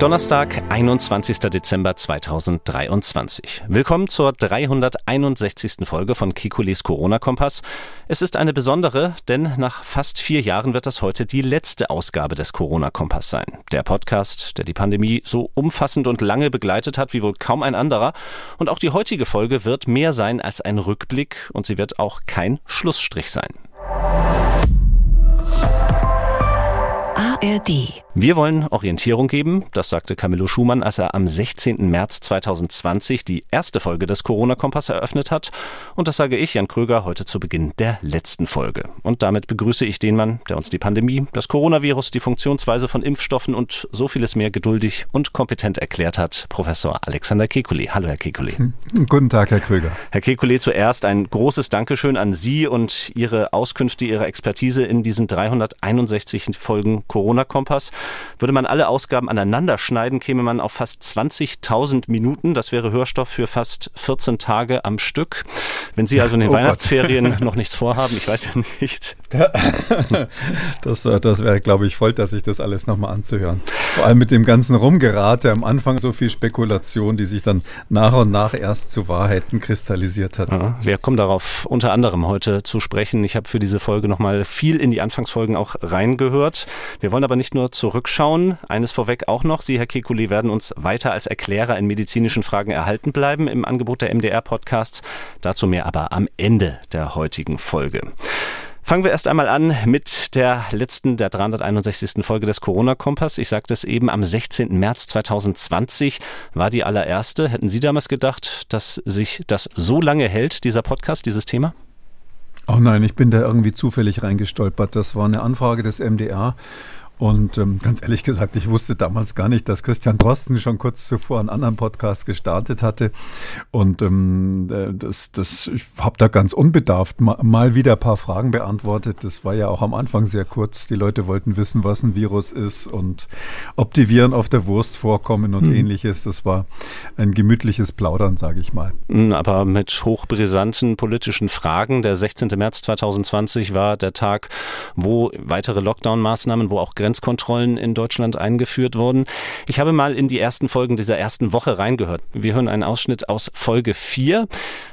Donnerstag, 21. Dezember 2023. Willkommen zur 361. Folge von Kekules Corona-Kompass. Es ist eine besondere, denn nach fast vier Jahren wird das heute die letzte Ausgabe des Corona-Kompass sein. Der Podcast, der die Pandemie so umfassend und lange begleitet hat wie wohl kaum ein anderer. Und auch die heutige Folge wird mehr sein als ein Rückblick und sie wird auch kein Schlussstrich sein. ARD wir wollen Orientierung geben, das sagte Camillo Schumann, als er am 16. März 2020 die erste Folge des Corona-Kompass eröffnet hat. Und das sage ich, Jan Kröger, heute zu Beginn der letzten Folge. Und damit begrüße ich den Mann, der uns die Pandemie, das Coronavirus, die Funktionsweise von Impfstoffen und so vieles mehr geduldig und kompetent erklärt hat, Professor Alexander Kekulé. Hallo, Herr Kekulé. Hm. Guten Tag, Herr Kröger. Herr Kekulé, zuerst ein großes Dankeschön an Sie und Ihre Auskünfte, Ihre Expertise in diesen 361 Folgen Corona-Kompass. Würde man alle Ausgaben aneinander schneiden, käme man auf fast 20.000 Minuten. Das wäre Hörstoff für fast 14 Tage am Stück. Wenn Sie also in den oh Weihnachtsferien noch nichts vorhaben, ich weiß ja nicht. Das, äh, das wäre, glaube ich, voll, dass sich das alles nochmal anzuhören. Vor allem mit dem ganzen Rumgerate am Anfang so viel Spekulation, die sich dann nach und nach erst zu Wahrheiten kristallisiert hat. Ja, wir kommen darauf unter anderem heute zu sprechen. Ich habe für diese Folge nochmal viel in die Anfangsfolgen auch reingehört. Wir wollen aber nicht nur zurück zurückschauen. Eines vorweg auch noch. Sie, Herr Kekulé, werden uns weiter als Erklärer in medizinischen Fragen erhalten bleiben im Angebot der MDR-Podcasts. Dazu mehr aber am Ende der heutigen Folge. Fangen wir erst einmal an mit der letzten, der 361. Folge des Corona-Kompass. Ich sagte es eben, am 16. März 2020 war die allererste. Hätten Sie damals gedacht, dass sich das so lange hält, dieser Podcast, dieses Thema? Oh nein, ich bin da irgendwie zufällig reingestolpert. Das war eine Anfrage des MDR und ähm, ganz ehrlich gesagt, ich wusste damals gar nicht, dass Christian Drosten schon kurz zuvor einen anderen Podcast gestartet hatte. Und ähm, äh, das, das, ich habe da ganz unbedarft mal, mal wieder ein paar Fragen beantwortet. Das war ja auch am Anfang sehr kurz. Die Leute wollten wissen, was ein Virus ist und ob die Viren auf der Wurst vorkommen und mhm. ähnliches. Das war ein gemütliches Plaudern, sage ich mal. Hm, aber mit hochbrisanten politischen Fragen. Der 16. März 2020 war der Tag, wo weitere Lockdown-Maßnahmen, wo auch Grenzen Grenzkontrollen in Deutschland eingeführt wurden. Ich habe mal in die ersten Folgen dieser ersten Woche reingehört. Wir hören einen Ausschnitt aus Folge 4.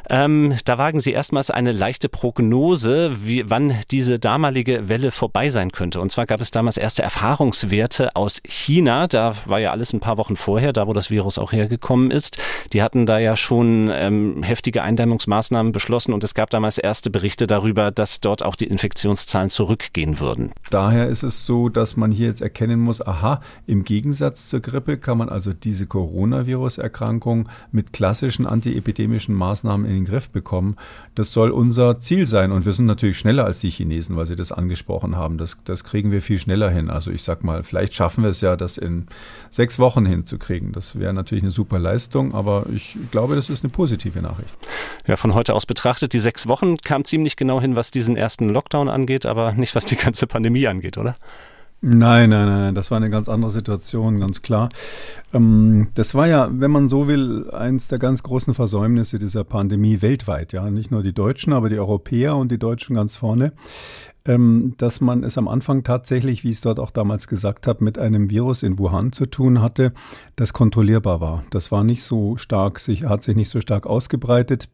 Ähm, da wagen Sie erstmals eine leichte Prognose, wie, wann diese damalige Welle vorbei sein könnte. Und zwar gab es damals erste Erfahrungswerte aus China. Da war ja alles ein paar Wochen vorher, da wo das Virus auch hergekommen ist. Die hatten da ja schon ähm, heftige Eindämmungsmaßnahmen beschlossen und es gab damals erste Berichte darüber, dass dort auch die Infektionszahlen zurückgehen würden. Daher ist es so, dass man man hier jetzt erkennen muss, aha, im Gegensatz zur Grippe kann man also diese Coronavirus-Erkrankung mit klassischen antiepidemischen Maßnahmen in den Griff bekommen. Das soll unser Ziel sein. Und wir sind natürlich schneller als die Chinesen, weil sie das angesprochen haben. Das, das kriegen wir viel schneller hin. Also ich sag mal, vielleicht schaffen wir es ja, das in sechs Wochen hinzukriegen. Das wäre natürlich eine super Leistung, aber ich glaube, das ist eine positive Nachricht. Ja, von heute aus betrachtet, die sechs Wochen kam ziemlich genau hin, was diesen ersten Lockdown angeht, aber nicht was die ganze Pandemie angeht, oder? Nein, nein, nein, das war eine ganz andere Situation, ganz klar. Ähm, das war ja, wenn man so will, eins der ganz großen Versäumnisse dieser Pandemie weltweit, ja, nicht nur die Deutschen, aber die Europäer und die Deutschen ganz vorne, ähm, dass man es am Anfang tatsächlich, wie ich es dort auch damals gesagt habe, mit einem Virus in Wuhan zu tun hatte, das kontrollierbar war. Das war nicht so stark, sich, hat sich nicht so stark ausgebreitet.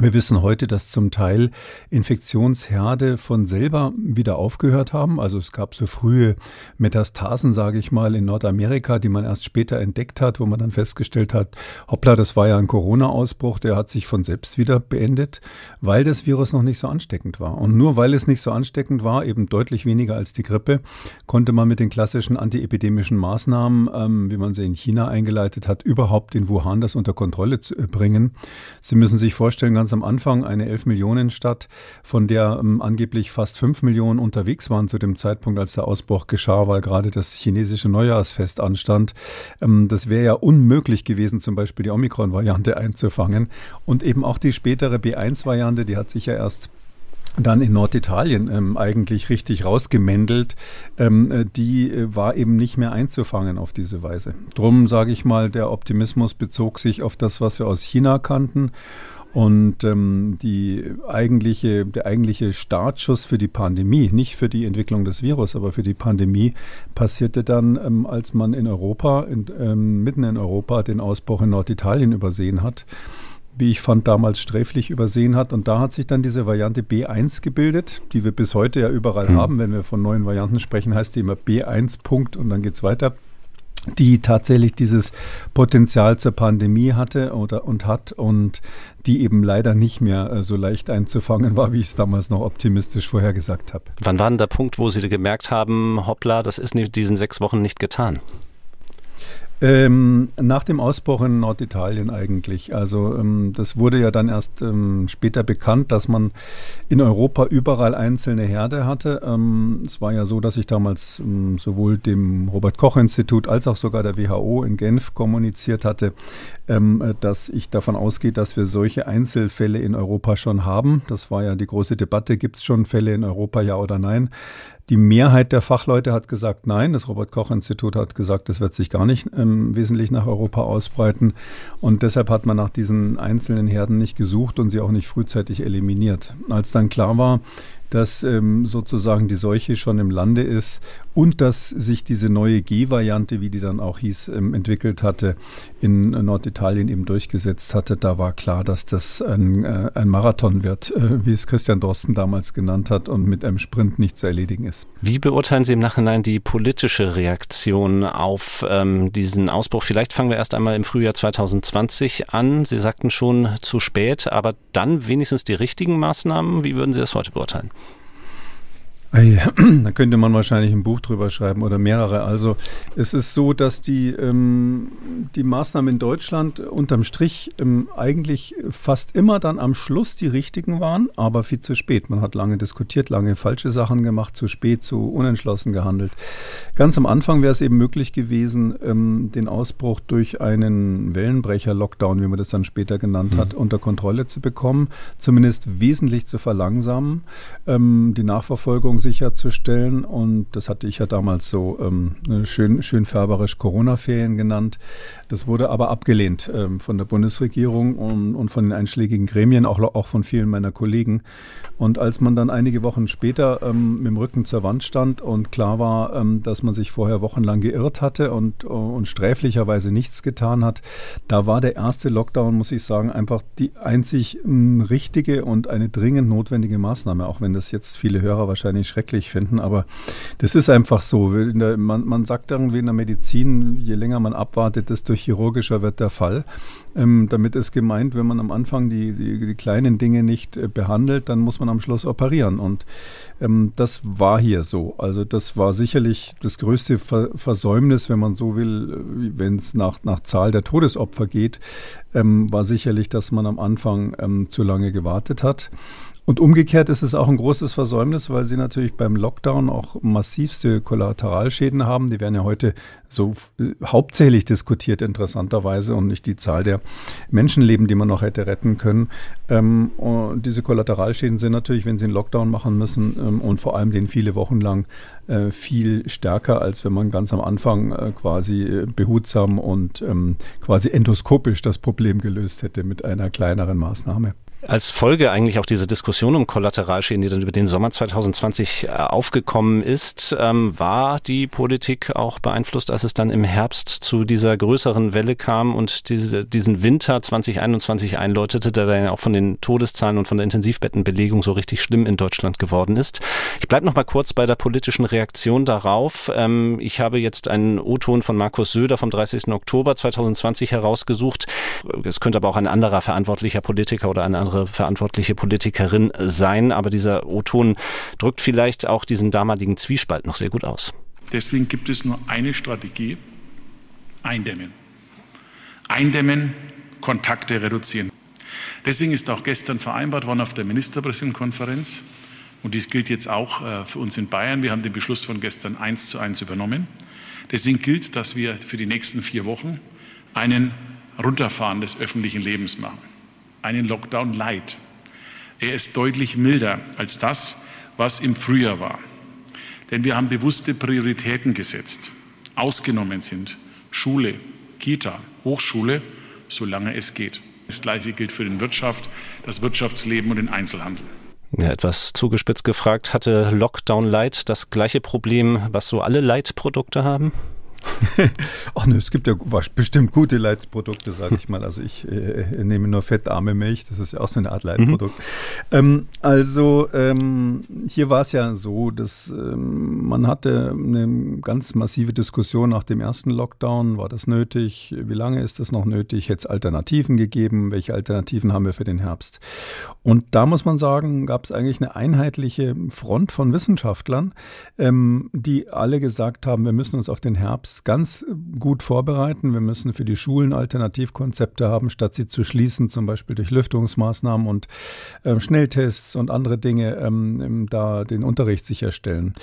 Wir wissen heute, dass zum Teil Infektionsherde von selber wieder aufgehört haben. Also es gab so frühe Metastasen, sage ich mal, in Nordamerika, die man erst später entdeckt hat, wo man dann festgestellt hat, hoppla, das war ja ein Corona-Ausbruch, der hat sich von selbst wieder beendet, weil das Virus noch nicht so ansteckend war. Und nur weil es nicht so ansteckend war, eben deutlich weniger als die Grippe, konnte man mit den klassischen antiepidemischen Maßnahmen, ähm, wie man sie in China eingeleitet hat, überhaupt in Wuhan das unter Kontrolle zu, äh, bringen. Sie müssen sich vorstellen, ganz ganz am Anfang eine 11 Millionen Stadt, von der ähm, angeblich fast 5 Millionen unterwegs waren zu dem Zeitpunkt, als der Ausbruch geschah, weil gerade das chinesische Neujahrsfest anstand. Ähm, das wäre ja unmöglich gewesen, zum Beispiel die Omikron-Variante einzufangen. Und eben auch die spätere B1-Variante, die hat sich ja erst dann in Norditalien ähm, eigentlich richtig rausgemändelt, ähm, äh, die äh, war eben nicht mehr einzufangen auf diese Weise. Drum sage ich mal, der Optimismus bezog sich auf das, was wir aus China kannten Und ähm, die eigentliche, der eigentliche Startschuss für die Pandemie, nicht für die Entwicklung des Virus, aber für die Pandemie, passierte dann, ähm, als man in Europa, in, ähm, mitten in Europa, den Ausbruch in Norditalien übersehen hat wie ich fand, damals sträflich übersehen hat. Und da hat sich dann diese Variante B1 gebildet, die wir bis heute ja überall mhm. haben. Wenn wir von neuen Varianten sprechen, heißt die immer B1 Punkt und dann geht es weiter die tatsächlich dieses Potenzial zur Pandemie hatte oder und hat und die eben leider nicht mehr äh, so leicht einzufangen war, wie ich es damals noch optimistisch vorhergesagt habe. Wann war denn der Punkt, wo Sie gemerkt haben, hoppla, das ist in diesen sechs Wochen nicht getan? Ähm, nach dem Ausbruch in Norditalien eigentlich. Also ähm, das wurde ja dann erst ähm, später bekannt, dass man in Europa überall einzelne Herde hatte. Ähm, es war ja so, dass ich damals ähm, sowohl dem Robert Koch Institut als auch sogar der WHO in Genf kommuniziert hatte, ähm, dass ich davon ausgehe, dass wir solche Einzelfälle in Europa schon haben. Das war ja die große Debatte, gibt es schon Fälle in Europa, ja oder nein? Die Mehrheit der Fachleute hat gesagt nein. Das Robert Koch Institut hat gesagt, das wird sich gar nicht ähm, wesentlich nach Europa ausbreiten. Und deshalb hat man nach diesen einzelnen Herden nicht gesucht und sie auch nicht frühzeitig eliminiert. Als dann klar war, dass ähm, sozusagen die Seuche schon im Lande ist und dass sich diese neue G-Variante, wie die dann auch hieß, ähm, entwickelt hatte, in Norditalien eben durchgesetzt hatte. Da war klar, dass das ein, äh, ein Marathon wird, äh, wie es Christian Drosten damals genannt hat und mit einem Sprint nicht zu erledigen ist. Wie beurteilen Sie im Nachhinein die politische Reaktion auf ähm, diesen Ausbruch? Vielleicht fangen wir erst einmal im Frühjahr 2020 an. Sie sagten schon zu spät, aber dann wenigstens die richtigen Maßnahmen. Wie würden Sie das heute beurteilen? Da könnte man wahrscheinlich ein Buch drüber schreiben oder mehrere. Also es ist so, dass die, ähm, die Maßnahmen in Deutschland unterm Strich ähm, eigentlich fast immer dann am Schluss die richtigen waren, aber viel zu spät. Man hat lange diskutiert, lange falsche Sachen gemacht, zu spät, zu unentschlossen gehandelt. Ganz am Anfang wäre es eben möglich gewesen, ähm, den Ausbruch durch einen Wellenbrecher-Lockdown, wie man das dann später genannt mhm. hat, unter Kontrolle zu bekommen, zumindest wesentlich zu verlangsamen. Ähm, die Nachverfolgung Versorgung sicherzustellen. Und das hatte ich ja damals so ähm, schön, schön färberisch Corona-Ferien genannt. Das wurde aber abgelehnt ähm, von der Bundesregierung und, und, von den einschlägigen Gremien, auch, auch von vielen meiner Kollegen. Und als man dann einige Wochen später ähm, mit dem Rücken zur Wand stand und klar war, ähm, dass man sich vorher wochenlang geirrt hatte und, und sträflicherweise nichts getan hat, da war der erste Lockdown, muss ich sagen, einfach die einzig richtige und eine dringend notwendige Maßnahme, auch wenn das jetzt viele Hörer wahrscheinlich schrecklich finden, aber das ist einfach so. Man, man, sagt irgendwie in der Medizin, je länger man abwartet, desto chirurgischer wird der Fall. Ähm, damit ist gemeint, wenn man am Anfang die, die, die kleinen Dinge nicht äh, behandelt, dann muss man am Schluss operieren. Und ähm, das war hier so. Also das war sicherlich das größte Ver Versäumnis, wenn man so will, äh, wenn es nach, nach Zahl der Todesopfer geht, ähm, war sicherlich, dass man am Anfang ähm, zu lange gewartet hat. Und umgekehrt ist es auch ein großes Versäumnis, weil sie natürlich beim Lockdown auch massivste Kollateralschäden haben. Die werden ja heute so äh, hauptsächlich diskutiert, interessanterweise, und nicht die Zahl der Menschenleben, die man noch hätte retten können. Ähm, und diese Kollateralschäden sind natürlich, wenn sie einen Lockdown machen müssen ähm, und vor allem den viele Wochen lang äh, viel stärker, als wenn man ganz am Anfang äh, quasi äh, behutsam und ähm, quasi endoskopisch das Problem gelöst hätte mit einer kleineren Maßnahme. Als Folge eigentlich auch diese Diskussion um Kollateralschäden, die dann über den Sommer 2020 äh, aufgekommen ist, ähm, war die Politik auch beeinflusst, als es dann im Herbst zu dieser größeren Welle kam und diese, diesen Winter 2021 einläutete, der dann auch von den Todeszahlen und von der Intensivbettenbelegung so richtig schlimm in Deutschland geworden ist. Ich bleibe noch mal kurz bei der politischen Reaktion darauf. Ähm, ich habe jetzt einen O-Ton von Markus Söder vom 30. Oktober 2020 herausgesucht. Es könnte aber auch ein anderer verantwortlicher Politiker oder eine andere verantwortliche Politikerin sein. Aber dieser O-Ton drückt vielleicht auch diesen damaligen Zwiespalt noch sehr gut aus. Deswegen gibt es nur eine Strategie, eindämmen. Eindämmen, Kontakte reduzieren. Deswegen ist auch gestern vereinbart worden auf der Ministerpräsidentenkonferenz, und dies gilt jetzt auch äh, für uns in Bayern, wir haben den Beschluss von gestern eins zu eins übernommen. Deswegen gilt, dass wir für die nächsten vier Wochen einen Runterfahren des öffentlichen Lebens machen einen Lockdown light. Er ist deutlich milder als das, was im Frühjahr war. Denn wir haben bewusste Prioritäten gesetzt. Ausgenommen sind Schule, Kita, Hochschule, solange es geht. Das Gleiche gilt für die Wirtschaft, das Wirtschaftsleben und den Einzelhandel. Ja, etwas zugespitzt gefragt, hatte Lockdown Light das gleiche Problem, was so alle Light-Produkte haben? Ach ne, es gibt ja bestimmt gute Leitprodukte, sage ich mal. Also ich äh, nehme nur fettarme Milch, das ist ja auch so eine Art Leitprodukt. Mhm. Ähm, also ähm, hier war es ja so, dass ähm, man hatte eine ganz massive Diskussion nach dem ersten Lockdown. War das nötig? Wie lange ist das noch nötig? Hätte es Alternativen gegeben? Welche Alternativen haben wir für den Herbst? Und da muss man sagen, gab es eigentlich eine einheitliche Front von Wissenschaftlern, ähm, die alle gesagt haben, wir müssen uns auf den Herbst Herbst ganz gut vorbereiten. Wir müssen für die Schulen Alternativkonzepte haben, statt sie zu schließen, zum Beispiel durch Lüftungsmaßnahmen und äh, Schnelltests und andere Dinge, ähm, da den Unterricht sicherstellen.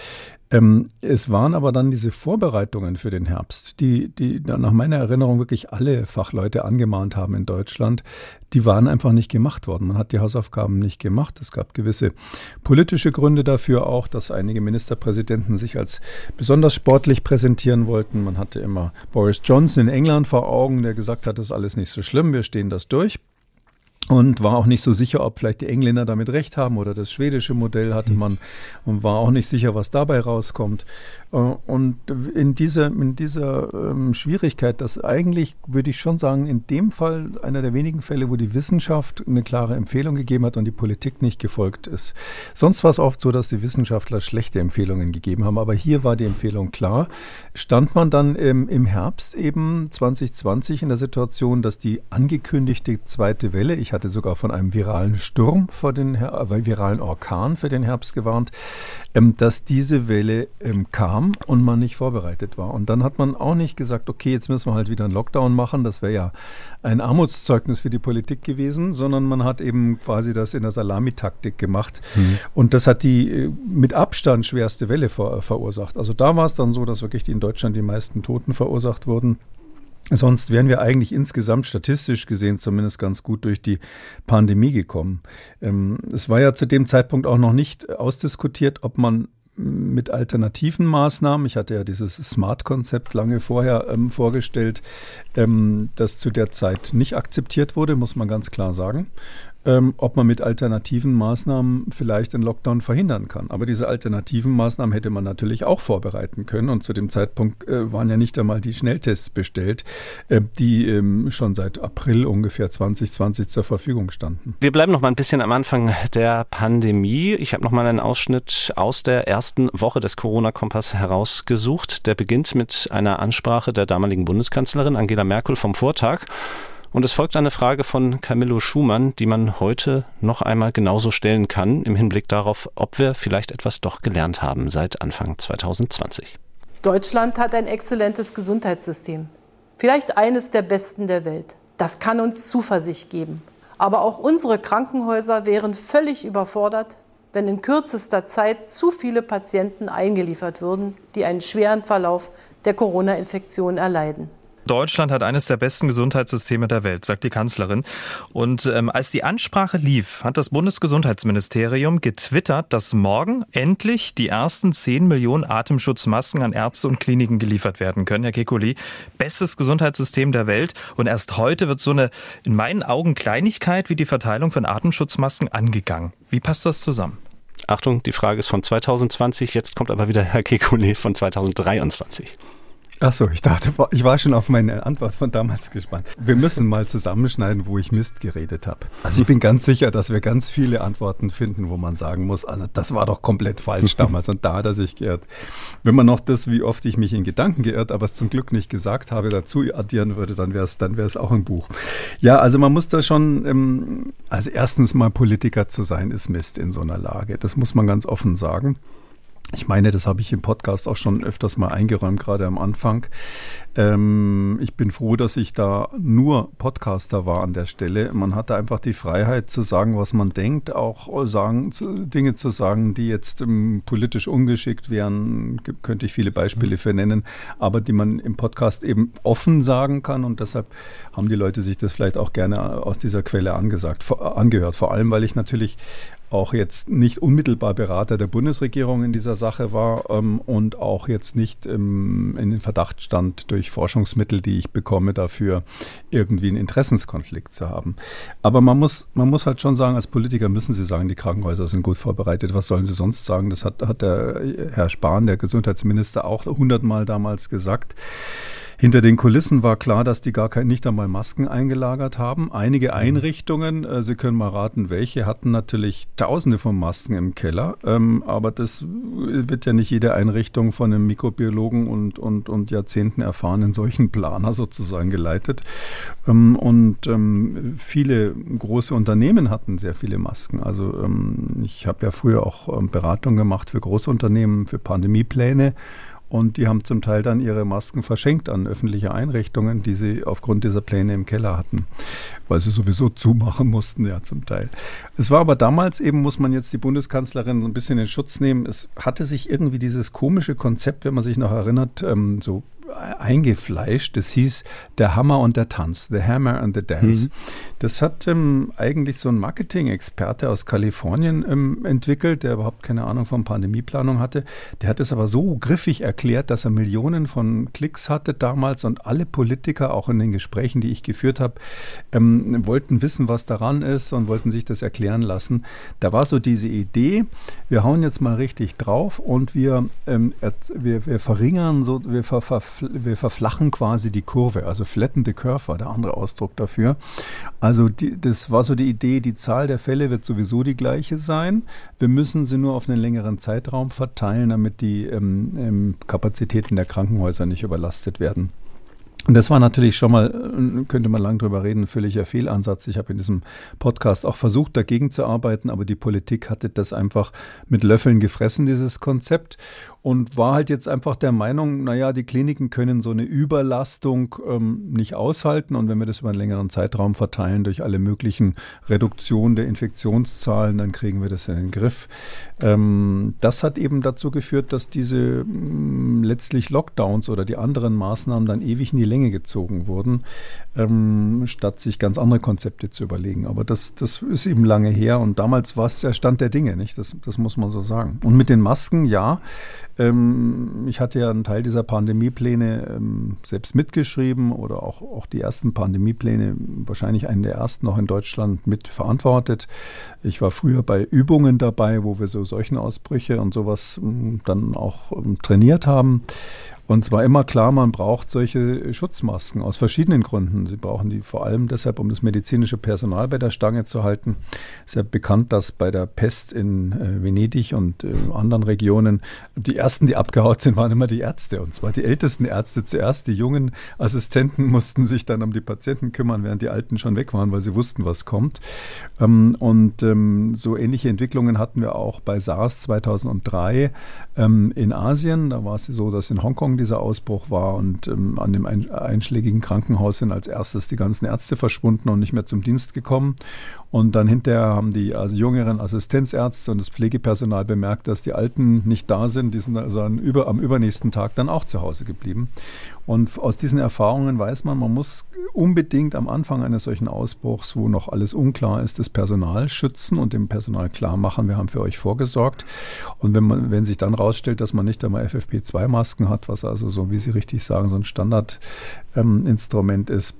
Ähm, es waren aber dann diese Vorbereitungen für den Herbst, die, die nach meiner Erinnerung wirklich alle Fachleute angemahnt haben in Deutschland, die waren einfach nicht gemacht worden. Man hat die Hausaufgaben nicht gemacht. Es gab gewisse politische Gründe dafür auch, dass einige Ministerpräsidenten sich als besonders sportlich präsentieren wollten. Man hatte immer Boris Johnson in England vor Augen, der gesagt hat, das ist alles nicht so schlimm, wir stehen das durch und war auch nicht so sicher, ob vielleicht die Engländer damit recht haben oder das schwedische Modell hatte mhm. man und war auch nicht sicher, was dabei rauskommt. Äh, und in dieser, in dieser ähm, Schwierigkeit, dass eigentlich, würde ich schon sagen, in dem Fall einer der wenigen Fälle, wo die Wissenschaft eine klare Empfehlung gegeben hat und die Politik nicht gefolgt ist. Sonst war es oft so, dass die Wissenschaftler schlechte Empfehlungen gegeben haben, aber hier war die Empfehlung klar. Stand man dann im, im Herbst eben 2020 in der Situation, dass die angekündigte zweite Welle, ich hatte sogar von einem viralen Sturm vor den äh, viralen Orkan für den Herbst gewarnt, ähm, dass diese Welle ähm, kam und man nicht vorbereitet war. Und dann hat man auch nicht gesagt, okay, jetzt müssen wir halt wieder einen Lockdown machen. Das wäre ja ein Armutszeugnis für die Politik gewesen, sondern man hat eben quasi das in der Salamitaktik gemacht. Mhm. Und das hat die äh, mit Abstand schwerste Welle ver verursacht. Also da war es dann so, dass wirklich in Deutschland die meisten Toten verursacht wurden. Sonst wären wir eigentlich insgesamt statistisch gesehen zumindest ganz gut durch die Pandemie gekommen. Ähm, es war ja zu dem Zeitpunkt auch noch nicht ausdiskutiert, ob man mit alternativen Maßnahmen, ich hatte ja dieses Smart-Konzept lange vorher ähm, vorgestellt, ähm, das zu der Zeit nicht akzeptiert wurde, muss man ganz klar sagen ähm, ob man mit alternativen Maßnahmen vielleicht den Lockdown verhindern kann. Aber diese alternativen Maßnahmen hätte man natürlich auch vorbereiten können. Und zu dem Zeitpunkt äh, waren ja nicht einmal die Schnelltests bestellt, äh, die ähm, schon seit April ungefähr 2020 zur Verfügung standen. Wir bleiben noch mal ein bisschen am Anfang der Pandemie. Ich habe noch mal einen Ausschnitt aus der ersten Woche des Corona-Kompass herausgesucht. Der beginnt mit einer Ansprache der damaligen Bundeskanzlerin Angela Merkel vom Vortag. Und es folgt eine Frage von Camillo Schumann, die man heute noch einmal genauso stellen kann, im Hinblick darauf, ob wir vielleicht etwas doch gelernt haben seit Anfang 2020. Deutschland hat ein exzellentes Gesundheitssystem. Vielleicht eines der besten der Welt. Das kann uns Zuversicht geben. Aber auch unsere Krankenhäuser wären völlig überfordert, wenn in kürzester Zeit zu viele Patienten eingeliefert würden, die einen schweren Verlauf der Corona-Infektion erleiden. Deutschland hat eines der besten Gesundheitssysteme der Welt, sagt die Kanzlerin. Und ähm, als die Ansprache lief, hat das Bundesgesundheitsministerium getwittert, dass morgen endlich die ersten 10 Millionen Atemschutzmasken an Ärzte und Kliniken geliefert werden können. Herr Kekulé, bestes Gesundheitssystem der Welt. Und erst heute wird so eine in meinen Augen Kleinigkeit wie die Verteilung von Atemschutzmasken angegangen. Wie passt das zusammen? Achtung, die Frage ist von 2020, jetzt kommt aber wieder Herr Kekulé von 2023. Ach so, ich dachte, ich war schon auf meine Antwort von damals gespannt. Wir müssen mal zusammenschneiden, wo ich Mist geredet habe. Also ich bin ganz sicher, dass wir ganz viele Antworten finden, wo man sagen muss, also das war doch komplett falsch damals und da hat er sich geirrt. Wenn man noch das, wie oft ich mich in Gedanken geirrt, aber es zum Glück nicht gesagt habe, dazu addieren würde, dann wäre es dann auch ein Buch. Ja, also man muss da schon, ähm, also erstens mal Politiker zu sein, ist Mist in so einer Lage. Das muss man ganz offen sagen. Ich meine, das habe ich im Podcast auch schon öfters mal eingeräumt, gerade am Anfang. Ähm, ich bin froh, dass ich da nur Podcaster war an der Stelle. Man hatte einfach die Freiheit zu sagen, was man denkt, auch sagen, zu, Dinge zu sagen, die jetzt ähm, politisch ungeschickt wären. Könnte ich viele Beispiele mhm. für nennen, aber die man im Podcast eben offen sagen kann. Und deshalb haben die Leute sich das vielleicht auch gerne aus dieser Quelle angesagt, vor, angehört. Vor allem, weil ich natürlich auch jetzt nicht unmittelbar Berater der Bundesregierung in dieser Sache war ähm, und auch jetzt nicht ähm, in den Verdacht stand, durch Forschungsmittel, die ich bekomme, dafür irgendwie einen Interessenskonflikt zu haben. Aber man muss, man muss halt schon sagen, als Politiker müssen Sie sagen, die Krankenhäuser sind gut vorbereitet. Was sollen Sie sonst sagen? Das hat, hat der Herr Spahn, der Gesundheitsminister, auch hundertmal damals gesagt. Hinter den Kulissen war klar, dass die gar kein, nicht einmal Masken eingelagert haben. Einige mhm. Einrichtungen, äh, Sie können mal raten, welche, hatten natürlich Tausende von Masken im Keller. Ähm, aber das wird ja nicht jede Einrichtung von einem Mikrobiologen und, und, und Jahrzehnten erfahrenen solchen Planer sozusagen geleitet. Ähm, und ähm, viele große Unternehmen hatten sehr viele Masken. Also ähm, ich habe ja früher auch ähm, Beratung gemacht für Großunternehmen, für Pandemiepläne. Und die haben zum Teil dann ihre Masken verschenkt an öffentliche Einrichtungen, die sie aufgrund dieser Pläne im Keller hatten, weil sie sowieso zumachen mussten, ja zum Teil. Es war aber damals eben, muss man jetzt die Bundeskanzlerin so ein bisschen in Schutz nehmen, es hatte sich irgendwie dieses komische Konzept, wenn man sich noch erinnert, ähm, so eingefleischt. Das hieß Der Hammer und der Tanz, The Hammer and the Dance. Mhm. Das hat ähm, eigentlich so ein Marketing-Experte aus Kalifornien ähm, entwickelt, der überhaupt keine Ahnung von Pandemieplanung hatte. Der hat es aber so griffig erklärt, dass er Millionen von Klicks hatte damals und alle Politiker, auch in den Gesprächen, die ich geführt habe, ähm, wollten wissen, was daran ist und wollten sich das erklären lassen. Da war so diese Idee, wir hauen jetzt mal richtig drauf und wir, ähm, wir, wir verringern, so, wir ver, ver wir verflachen quasi die Kurve, also flatten the curve war der andere Ausdruck dafür. Also die, das war so die Idee, die Zahl der Fälle wird sowieso die gleiche sein. Wir müssen sie nur auf einen längeren Zeitraum verteilen, damit die ähm, ähm, Kapazitäten der Krankenhäuser nicht überlastet werden. Und das war natürlich schon mal, äh, könnte man lang drüber reden, völliger Fehlansatz. Ich habe in diesem Podcast auch versucht, dagegen zu arbeiten, aber die Politik hatte das einfach mit Löffeln gefressen, dieses Konzept und war halt jetzt einfach der Meinung, naja, die Kliniken können so eine Überlastung ähm, nicht aushalten und wenn wir das über einen längeren Zeitraum verteilen durch alle möglichen Reduktionen der Infektionszahlen, dann kriegen wir das in den Griff. Ähm, das hat eben dazu geführt, dass diese mh, mm, letztlich Lockdowns oder die anderen Maßnahmen dann ewig in die Länge gezogen wurden, ähm, statt sich ganz andere Konzepte zu überlegen. Aber das, das ist eben lange her und damals war es der Stand der Dinge, nicht? Das, das muss man so sagen. Und mit den Masken, ja, ähm, ich hatte ja einen Teil dieser Pandemiepläne ähm, selbst mitgeschrieben oder auch, auch die ersten Pandemiepläne, wahrscheinlich einen der ersten noch in Deutschland mitverantwortet. Ich war früher bei Übungen dabei, wo wir so Seuchenausbrüche und sowas ähm, dann auch trainiert haben. Und zwar immer klar, man braucht solche Schutzmasken aus verschiedenen Gründen. Sie brauchen die vor allem deshalb, um das medizinische Personal bei der Stange zu halten. Es ist ja bekannt, dass bei der Pest in äh, Venedig und äh, anderen Regionen die ersten, die abgehaut sind, waren immer die Ärzte. Und zwar die ältesten Ärzte zuerst. Die jungen Assistenten mussten sich dann um die Patienten kümmern, während die Alten schon weg waren, weil sie wussten, was kommt. Ähm, und ähm, so ähnliche Entwicklungen hatten wir auch bei SARS 2003 ähm, in Asien. Da war es so, dass in Hongkong dieser Ausbruch war und ähm, an dem ein, einschlägigen Krankenhaus sind als erstes die ganzen Ärzte verschwunden und nicht mehr zum Dienst gekommen. Und dann hinterher haben die also jüngeren Assistenzärzte und das Pflegepersonal bemerkt, dass die Alten nicht da sind. Die sind also am, über, am übernächsten Tag dann auch zu Hause geblieben. Und aus diesen Erfahrungen weiß man, man muss unbedingt am Anfang eines solchen Ausbruchs, wo noch alles unklar ist, das Personal schützen und dem Personal klar machen, wir haben für euch vorgesorgt. Und wenn man, wenn sich dann rausstellt, dass man nicht einmal FFP2-Masken hat, was also so, wie Sie richtig sagen, so ein Standardinstrument ähm, ist,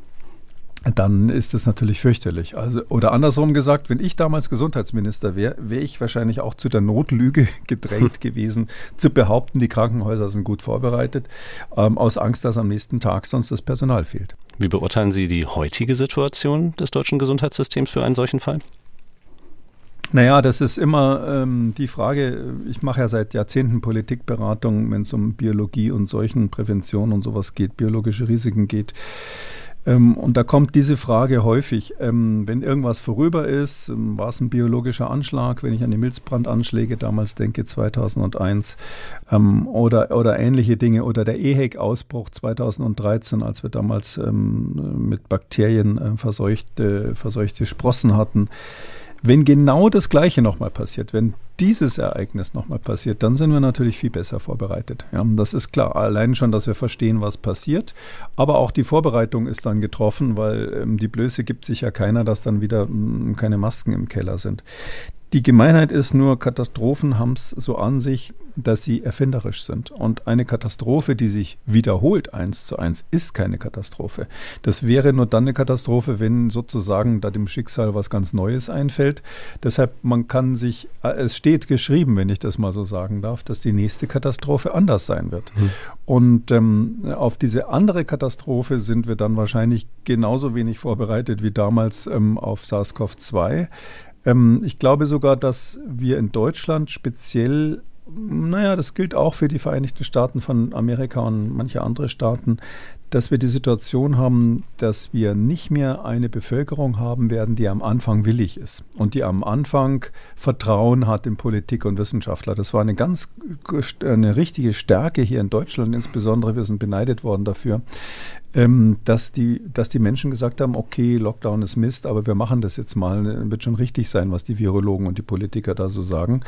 dann ist das natürlich fürchterlich. Also, oder andersrum gesagt, wenn ich damals Gesundheitsminister wäre, wäre ich wahrscheinlich auch zu der Notlüge gedrängt gewesen, zu behaupten, die Krankenhäuser sind gut vorbereitet, ähm, aus Angst, dass am nächsten Tag sonst das Personal fehlt. Wie beurteilen Sie die heutige Situation des deutschen Gesundheitssystems für einen solchen Fall? Naja, das ist immer ähm, die Frage, ich mache ja seit Jahrzehnten Politikberatung, wenn es um Biologie und Seuchenprävention und sowas geht, biologische Risiken geht. Ähm, und da kommt diese Frage häufig, ähm, wenn irgendwas vorüber ist, ähm, war es ein biologischer Anschlag, wenn ich an die Milzbrandanschläge damals denke, 2001, ähm, oder, oder ähnliche Dinge, oder der EHEC-Ausbruch 2013, als wir damals ähm, mit Bakterien äh, verseuchte, verseuchte Sprossen hatten. Wenn genau das Gleiche nochmal passiert, wenn dieses Ereignis nochmal passiert, dann sind wir natürlich viel besser vorbereitet. Ja, das ist klar. Allein schon, dass wir verstehen, was passiert. Aber auch die Vorbereitung ist dann getroffen, weil ähm, die Blöße gibt sich ja keiner, dass dann wieder ähm, keine Masken im Keller sind. Die Gemeinheit ist nur, Katastrophen haben es so an sich, dass sie erfinderisch sind. Und eine Katastrophe, die sich wiederholt eins zu eins, ist keine Katastrophe. Das wäre nur dann eine Katastrophe, wenn sozusagen da dem Schicksal was ganz Neues einfällt. Deshalb, man kann sich, äh, es steht geschrieben, wenn ich das mal so sagen darf, dass die nächste Katastrophe anders sein wird. Hm. Und ähm, auf diese andere Katastrophe sind wir dann wahrscheinlich genauso wenig vorbereitet wie damals ähm, auf SARS-CoV-2. Ähm, ich glaube sogar, dass wir in Deutschland speziell naja, das gilt auch für die Vereinigten Staaten von Amerika und manche andere Staaten, dass wir die Situation haben, dass wir nicht mehr eine Bevölkerung haben werden, die am Anfang willig ist und die am Anfang Vertrauen hat in Politik und Wissenschaftler. Das war eine ganz eine richtige Stärke hier in Deutschland, insbesondere wir sind beneidet worden dafür, ähm, dass, die, dass die Menschen gesagt haben, okay, Lockdown ist Mist, aber wir machen das jetzt mal, wird schon richtig sein, was die Virologen und die Politiker da so sagen.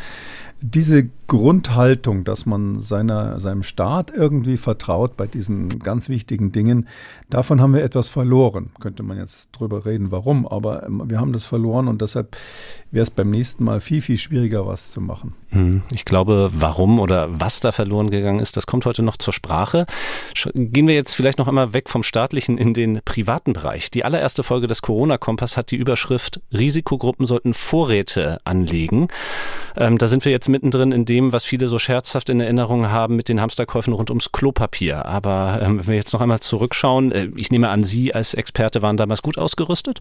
Diese Grundhaltung, dass man seiner, seinem Staat irgendwie vertraut bei diesen ganz wichtigen Dingen, davon haben wir etwas verloren. Könnte man jetzt drüber reden, warum, aber ähm, wir haben das verloren und deshalb wäre es beim nächsten Mal viel, viel schwieriger, was zu machen. Hm, ich glaube, warum oder was da verloren gegangen ist, das kommt heute noch zur Sprache. Gehen wir jetzt vielleicht noch einmal weg vom staatlichen in den privaten Bereich. Die allererste Folge des Corona-Kompass hat die Überschrift Risikogruppen sollten Vorräte anlegen. Ähm, da sind wir jetzt mittendrin in dem, was viele so scherzhaft in Erinnerung haben mit den Hamsterkäufen rund ums Klopapier. Aber ähm, wenn wir jetzt noch einmal zurückschauen, äh, ich nehme an, Sie als Experte waren damals gut ausgerüstet?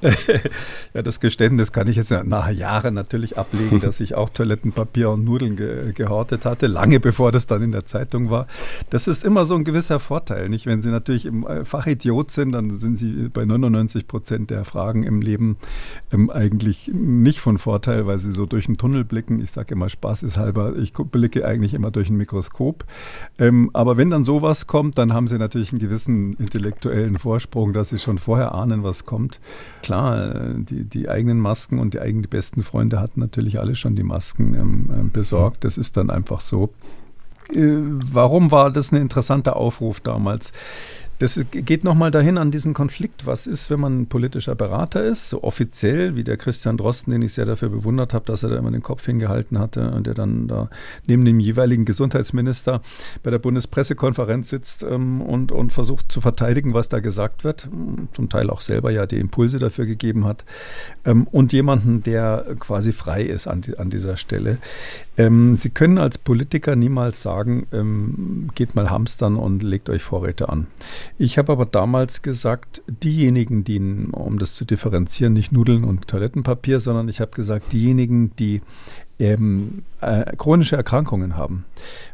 ja, das Geständnis kann ich jetzt nach Jahren natürlich ablegen, dass ich auch Toilettenpapier und Nudeln ge gehortet hatte, lange bevor das dann in der Zeitung war. Das ist immer so ein gewisser Vorteil. Nicht? Wenn Sie natürlich im äh, Fach Idiot sind, dann sind Sie bei 99 Prozent der Fragen im Leben ähm, eigentlich nicht von Vorteil, weil Sie so durch den Tunnel blicken. Ich sage immer spaßeshalber, ich blicke eigentlich immer durch ein Mikroskop. Ähm, aber wenn dann sowas kommt, dann haben Sie natürlich einen gewissen intellektuellen Vorsprung, dass Sie schon vorher ahnen, was kommt klar, äh, die, die eigenen Masken und die eigenen besten Freunde hatten natürlich alle schon die Masken ähm, äh, besorgt. Das ist dann einfach so. Äh, warum war das ein interessanter Aufruf damals? Das geht nochmal dahin an diesen Konflikt. Was ist, wenn man ein politischer Berater ist, so offiziell wie der Christian Drosten, den ich sehr dafür bewundert habe, dass er da immer den Kopf hingehalten hatte und der dann da neben dem jeweiligen Gesundheitsminister bei der Bundespressekonferenz sitzt ähm, und, und versucht zu verteidigen, was da gesagt wird, zum Teil auch selber ja die Impulse dafür gegeben hat, ähm, und jemanden, der quasi frei ist an, an dieser Stelle. Ähm, Sie können als Politiker niemals sagen, geht mal hamstern und legt euch Vorräte an. Ich habe aber damals gesagt, diejenigen, die, um das zu differenzieren, nicht Nudeln und Toilettenpapier, sondern ich habe gesagt, diejenigen, die ähm, äh, chronische Erkrankungen haben,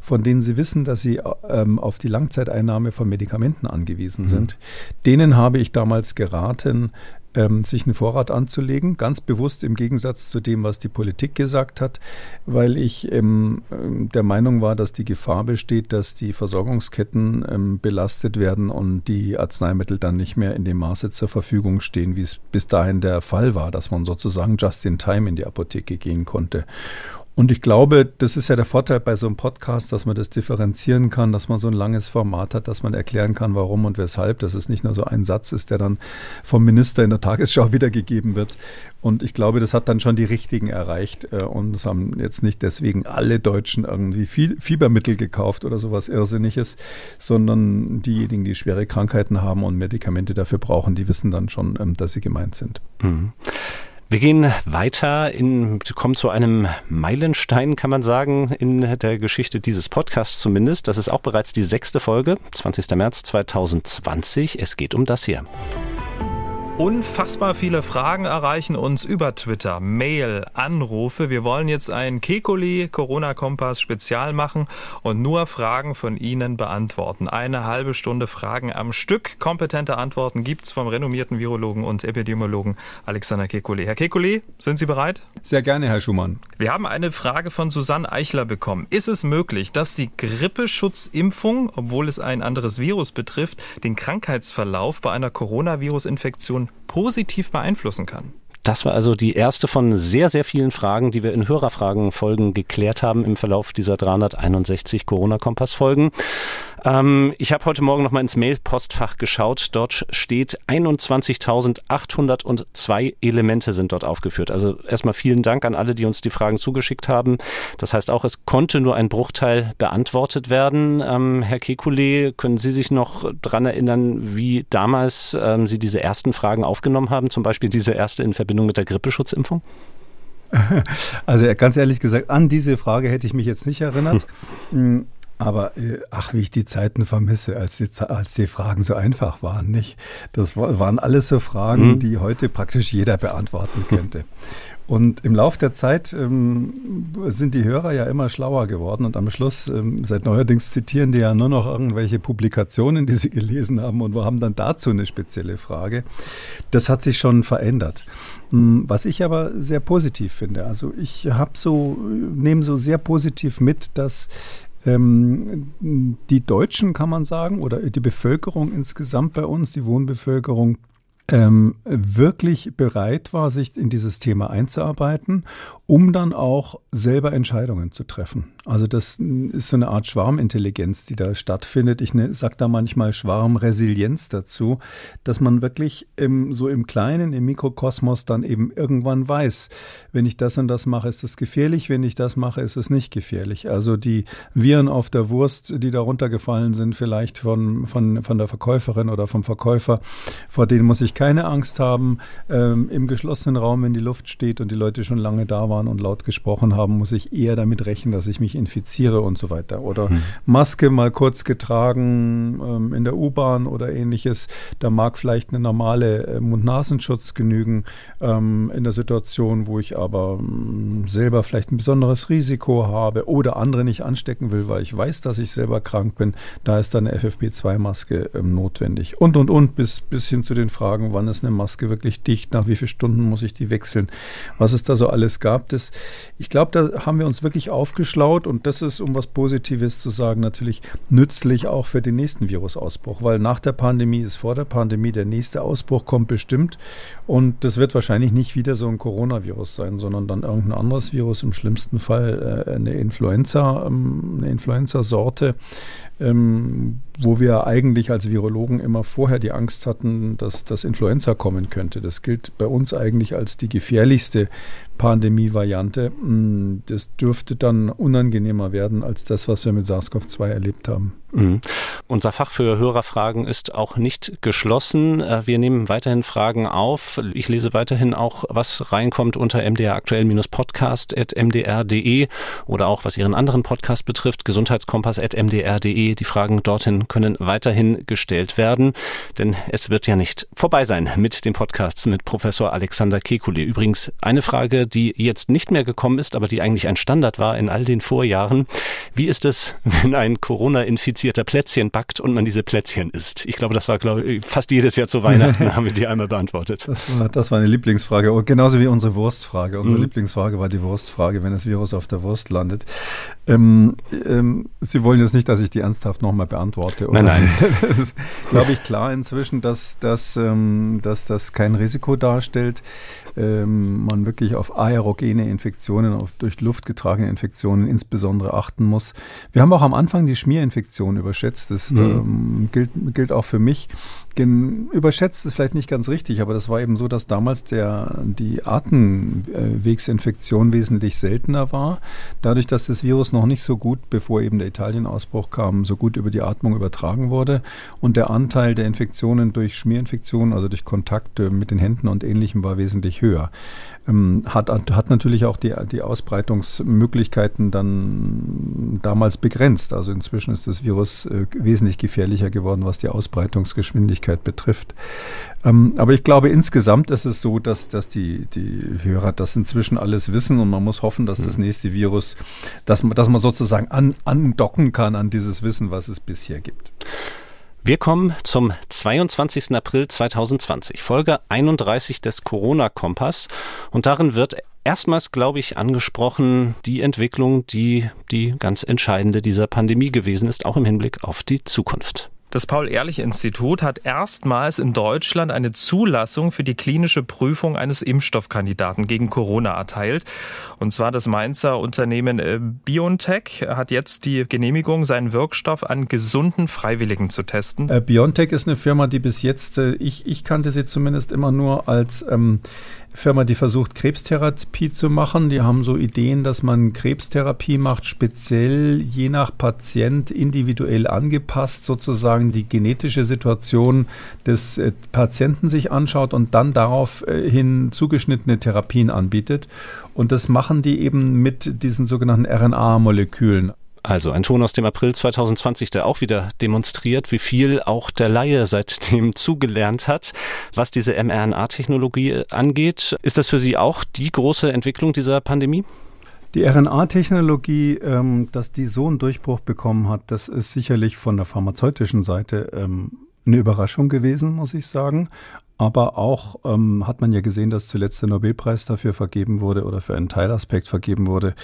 von denen sie wissen, dass sie ähm, auf die Langzeiteinnahme von Medikamenten angewiesen mhm. sind, denen habe ich damals geraten, ähm, sich einen Vorrat anzulegen, ganz bewusst im Gegensatz zu dem, was die Politik gesagt hat, weil ich ähm, der Meinung war, dass die Gefahr besteht, dass die Versorgungsketten ähm, belastet werden und die Arzneimittel dann nicht mehr in dem Maße zur Verfügung stehen, wie es bis dahin der Fall war, dass man sozusagen just in time in die Apotheke gehen konnte. Und ich glaube, das ist ja der Vorteil bei so einem Podcast, dass man das differenzieren kann, dass man so ein langes Format hat, dass man erklären kann, warum und weshalb, dass es nicht nur so ein Satz ist, der dann vom Minister in der Tagesschau wiedergegeben wird. Und ich glaube, das hat dann schon die Richtigen erreicht. Äh, und es haben jetzt nicht deswegen alle Deutschen irgendwie Fiebermittel gekauft oder sowas Irrsinniges, sondern diejenigen, die schwere Krankheiten haben und Medikamente dafür brauchen, die wissen dann schon, ähm, dass sie gemeint sind. Mhm. Wir gehen weiter, in, kommen zu einem Meilenstein, kann man sagen, in der Geschichte dieses Podcasts zumindest. Das ist auch bereits die sechste Folge, 20. März 2020. Es geht um das hier. Unfassbar viele Fragen erreichen uns über Twitter, Mail, Anrufe. Wir wollen jetzt ein Kekuli Corona-Kompass Spezial machen und nur Fragen von Ihnen beantworten. Eine halbe Stunde Fragen am Stück. Kompetente Antworten gibt's vom renommierten Virologen und Epidemiologen Alexander Kekuli. Herr Kekuli, sind Sie bereit? Sehr gerne, Herr Schumann. Wir haben eine Frage von Susanne Eichler bekommen. Ist es möglich, dass die Grippeschutzimpfung, obwohl es ein anderes Virus betrifft, den Krankheitsverlauf bei einer Coronavirus-Infektion positiv beeinflussen kann. Das war also die erste von sehr, sehr vielen Fragen, die wir in Hörerfragen-Folgen geklärt haben im Verlauf dieser 361 Corona-Kompass-Folgen. Ähm, ich habe heute Morgen noch mal ins Mailpostfach geschaut. Dort steht 21.802 Elemente sind dort aufgeführt. Also erstmal vielen Dank an alle, die uns die Fragen zugeschickt haben. Das heißt auch, es konnte nur ein Bruchteil beantwortet werden. Ähm, Herr Kekulé, können Sie sich noch daran erinnern, wie damals ähm, Sie diese ersten Fragen aufgenommen haben? Zum Beispiel diese erste in Verbindung mit der Grippeschutzimpfung? Also ganz ehrlich gesagt, an diese Frage hätte ich mich jetzt nicht erinnert. Hm. Aber äh, ach, wie ich die Zeiten vermisse, als die, als die Fragen so einfach waren, nicht? Das waren alles so Fragen, mhm. die heute praktisch jeder beantworten könnte. Und im Laufe der Zeit ähm, sind die Hörer ja immer schlauer geworden und am Schluss, ähm, seit neuerdings zitieren die ja nur noch irgendwelche Publikationen, die sie gelesen haben und wir haben dann dazu eine spezielle Frage. Das hat sich schon verändert. Ähm, was ich aber sehr positiv finde, also ich habe so, nehme so sehr positiv mit, dass ähm, die Deutschen, kann man sagen, oder die Bevölkerung insgesamt bei uns, die Wohnbevölkerung, ähm, wirklich bereit war, sich in dieses Thema einzuarbeiten, um dann auch selber Entscheidungen zu treffen. Also das ist so eine Art Schwarmintelligenz, die da stattfindet. Ich ne, sage da manchmal Schwarmresilienz dazu, dass man wirklich im, so im Kleinen, im Mikrokosmos dann eben irgendwann weiß, wenn ich das und das mache, ist es gefährlich, wenn ich das mache, ist es nicht gefährlich. Also die Viren auf der Wurst, die da runtergefallen sind, vielleicht von, von, von der Verkäuferin oder vom Verkäufer, vor denen muss ich keine Angst haben. Ähm, Im geschlossenen Raum, wenn die Luft steht und die Leute schon lange da waren und laut gesprochen haben, muss ich eher damit rechnen, dass ich mich infiziere und so weiter. Oder hm. Maske mal kurz getragen ähm, in der U-Bahn oder ähnliches. Da mag vielleicht eine normale äh, Mund-Nasenschutz genügen ähm, in der Situation, wo ich aber ähm, selber vielleicht ein besonderes Risiko habe oder andere nicht anstecken will, weil ich weiß, dass ich selber krank bin. Da ist dann eine FFP2-Maske ähm, notwendig. Und, und, und, bis, bis hin zu den Fragen, wann ist eine Maske wirklich dicht, nach wie vielen Stunden muss ich die wechseln, was es da so alles gab. Das, ich glaube, da haben wir uns wirklich aufgeschlaut und das ist, um was Positives zu sagen, natürlich nützlich auch für den nächsten Virusausbruch, weil nach der Pandemie ist vor der Pandemie, der nächste Ausbruch kommt bestimmt und das wird wahrscheinlich nicht wieder so ein Coronavirus sein, sondern dann irgendein anderes Virus, im schlimmsten Fall äh, eine Influenza, ähm, eine Influenza-Sorte, ähm, wo wir eigentlich als Virologen immer vorher die Angst hatten, dass das Influenza kommen könnte. Das gilt bei uns eigentlich als die gefährlichste Pandemie-Variante. Mm, das dürfte dann unangenehmer werden als das, was wir mit SARS-CoV-2 erlebt haben. Mhm. Unser Fach für Hörerfragen ist auch nicht geschlossen. Äh, wir nehmen weiterhin Fragen auf. Ich lese weiterhin auch, was reinkommt unter mdraktuell-podcast.mdr.de oder auch was Ihren anderen Podcast betrifft, gesundheitskompass.mdr.de. Die Fragen dorthin können weiterhin gestellt werden, denn es wird ja nicht vorbei sein mit den Podcasts mit Professor Alexander Kekulé. Übrigens eine Frage, die jetzt nicht mehr gekommen ist, aber die eigentlich ein Standard war in all den Vorjahren. Wie ist es, wenn ein Corona-Infizierter infizierter Plätzchen backt und man diese Plätzchen isst? Ich glaube, das war glaube ich, fast jedes Jahr zu Weihnachten, haben wir die einmal beantwortet. Das war, das war eine Lieblingsfrage, oh, genauso wie unsere Wurstfrage. Unsere mhm. Lieblingsfrage war die Wurstfrage, wenn das Virus auf der Wurst landet. Ähm, ähm, Sie wollen jetzt nicht, dass ich die ernsthaft nochmal beantworte. Oder? Nein, nein. das ist, glaube ich, klar inzwischen, dass, dass, ähm, dass das kein Risiko darstellt. Ähm, man wirklich auf aerogene Infektionen, auf durch Luft getragene Infektionen insbesondere achten muss. Wir haben auch am Anfang die Schmierinfektion überschätzt. Das mhm. ähm, gilt, gilt auch für mich. Überschätzt ist vielleicht nicht ganz richtig, aber das war eben so, dass damals der, die Atemwegsinfektion wesentlich seltener war. Dadurch, dass das Virus noch nicht so gut, bevor eben der Italienausbruch kam, so gut über die Atmung übertragen wurde. Und der Anteil der Infektionen durch Schmierinfektionen, also durch Kontakte mit den Händen und ähnlichem, war wesentlich höher. Ähm, hat, hat natürlich auch die, die Ausbreitungsmöglichkeiten dann damals begrenzt. Also inzwischen ist das Virus äh, wesentlich gefährlicher geworden, was die Ausbreitungsgeschwindigkeit betrifft. Ähm, aber ich glaube, insgesamt ist es so, dass, dass die, die Hörer das inzwischen alles wissen und man muss hoffen, dass das mhm. nächste Virus, dass man, dass man sozusagen an, andocken kann an dieses Wissen, was es bisher gibt. Wir kommen zum 22. April 2020, Folge 31 des Corona-Kompass. Und darin wird erstmals, glaube ich, angesprochen die Entwicklung, die die ganz entscheidende dieser Pandemie gewesen ist, auch im Hinblick auf die Zukunft. Das Paul-Ehrlich-Institut hat erstmals in Deutschland eine Zulassung für die klinische Prüfung eines Impfstoffkandidaten gegen Corona erteilt. Und zwar das Mainzer Unternehmen äh, BioNTech hat jetzt die Genehmigung, seinen Wirkstoff an gesunden Freiwilligen zu testen. Äh, BioNTech ist eine Firma, die bis jetzt, äh, ich, ich kannte sie zumindest immer nur als ähm, Firma, die versucht, Krebstherapie zu machen. Die haben so Ideen, dass man Krebstherapie macht, speziell je nach Patient individuell angepasst, sozusagen die genetische Situation des äh, Patienten sich anschaut und dann daraufhin zugeschnittene Therapien anbietet. Und das machen die eben mit diesen sogenannten RNA-Molekülen. Also ein Ton aus dem April 2020, der auch wieder demonstriert, wie viel auch der Laie seitdem zugelernt hat, was diese mRNA-Technologie angeht. Ist das für Sie auch die große Entwicklung dieser Pandemie? Die RNA-Technologie, ähm, dass die so einen Durchbruch bekommen hat, das ist sicherlich von der pharmazeutischen Seite ähm, eine Überraschung gewesen, muss ich sagen. Aber auch ähm, hat man ja gesehen, dass zuletzt der Nobelpreis dafür vergeben wurde oder für einen Teilaspekt vergeben wurde,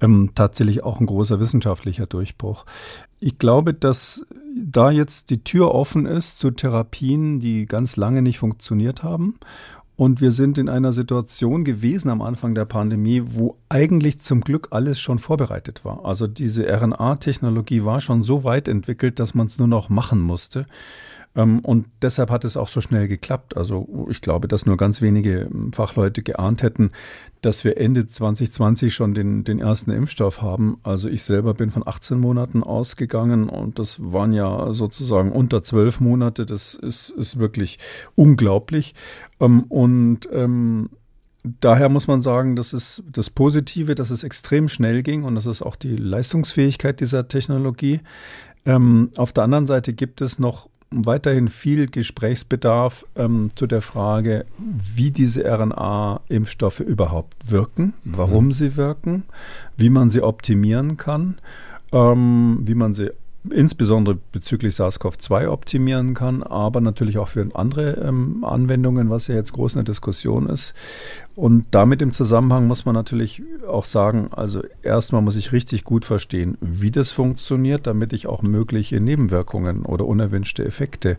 ähm, tatsächlich auch ein großer wissenschaftlicher Durchbruch. Ich glaube, dass da jetzt die Tür offen ist zu Therapien, die ganz lange nicht funktioniert haben. Und wir sind in einer Situation gewesen am Anfang der Pandemie, wo eigentlich zum Glück alles schon vorbereitet war. Also diese RNA-Technologie war schon so weit entwickelt, dass man es nur noch machen musste. Ähm, und deshalb hat es auch so schnell geklappt. Also ich glaube, dass nur ganz wenige ähm, Fachleute geahnt hätten, dass wir Ende 2020 schon den, den ersten Impfstoff haben. Also ich selber bin von 18 Monaten ausgegangen und das waren ja sozusagen unter zwölf Monate. Das ist, ist wirklich unglaublich. Ähm, und daher muss man sagen, das ist das Positive, dass es extrem schnell ging und das ist auch die Leistungsfähigkeit dieser Technologie. Ähm, auf der anderen Seite gibt es noch weiterhin viel Gesprächsbedarf ähm, zu der Frage, wie diese RNA-Impfstoffe überhaupt wirken, warum mhm. sie wirken, wie man sie optimieren kann, ähm, wie man sie insbesondere bezüglich SARS-CoV-2 optimieren kann, aber natürlich auch für andere ähm, Anwendungen, was ja jetzt groß in der Diskussion ist. Und damit im Zusammenhang muss man natürlich auch sagen, also erstmal muss ich richtig gut verstehen, wie das funktioniert, damit ich auch mögliche Nebenwirkungen oder unerwünschte Effekte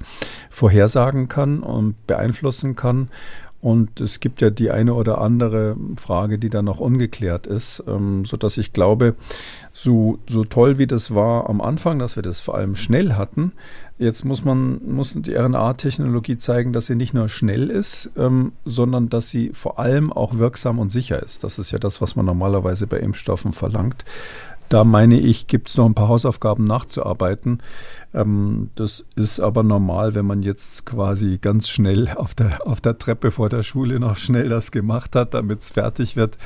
vorhersagen kann und beeinflussen kann. Und es gibt ja die eine oder andere Frage, die da noch ungeklärt ist, ähm, sodass ich glaube, so, so toll wie das war am Anfang, dass wir das vor allem schnell hatten, jetzt muss man, muss die RNA-Technologie zeigen, dass sie nicht nur schnell ist, ähm, sondern dass sie vor allem auch wirksam und sicher ist. Das ist ja das, was man normalerweise bei Impfstoffen verlangt. Da meine ich, gibt es noch ein paar Hausaufgaben nachzuarbeiten. Ähm, das ist aber normal, wenn man jetzt quasi ganz schnell auf der, auf der Treppe vor der Schule noch schnell das gemacht hat, damit es fertig wird.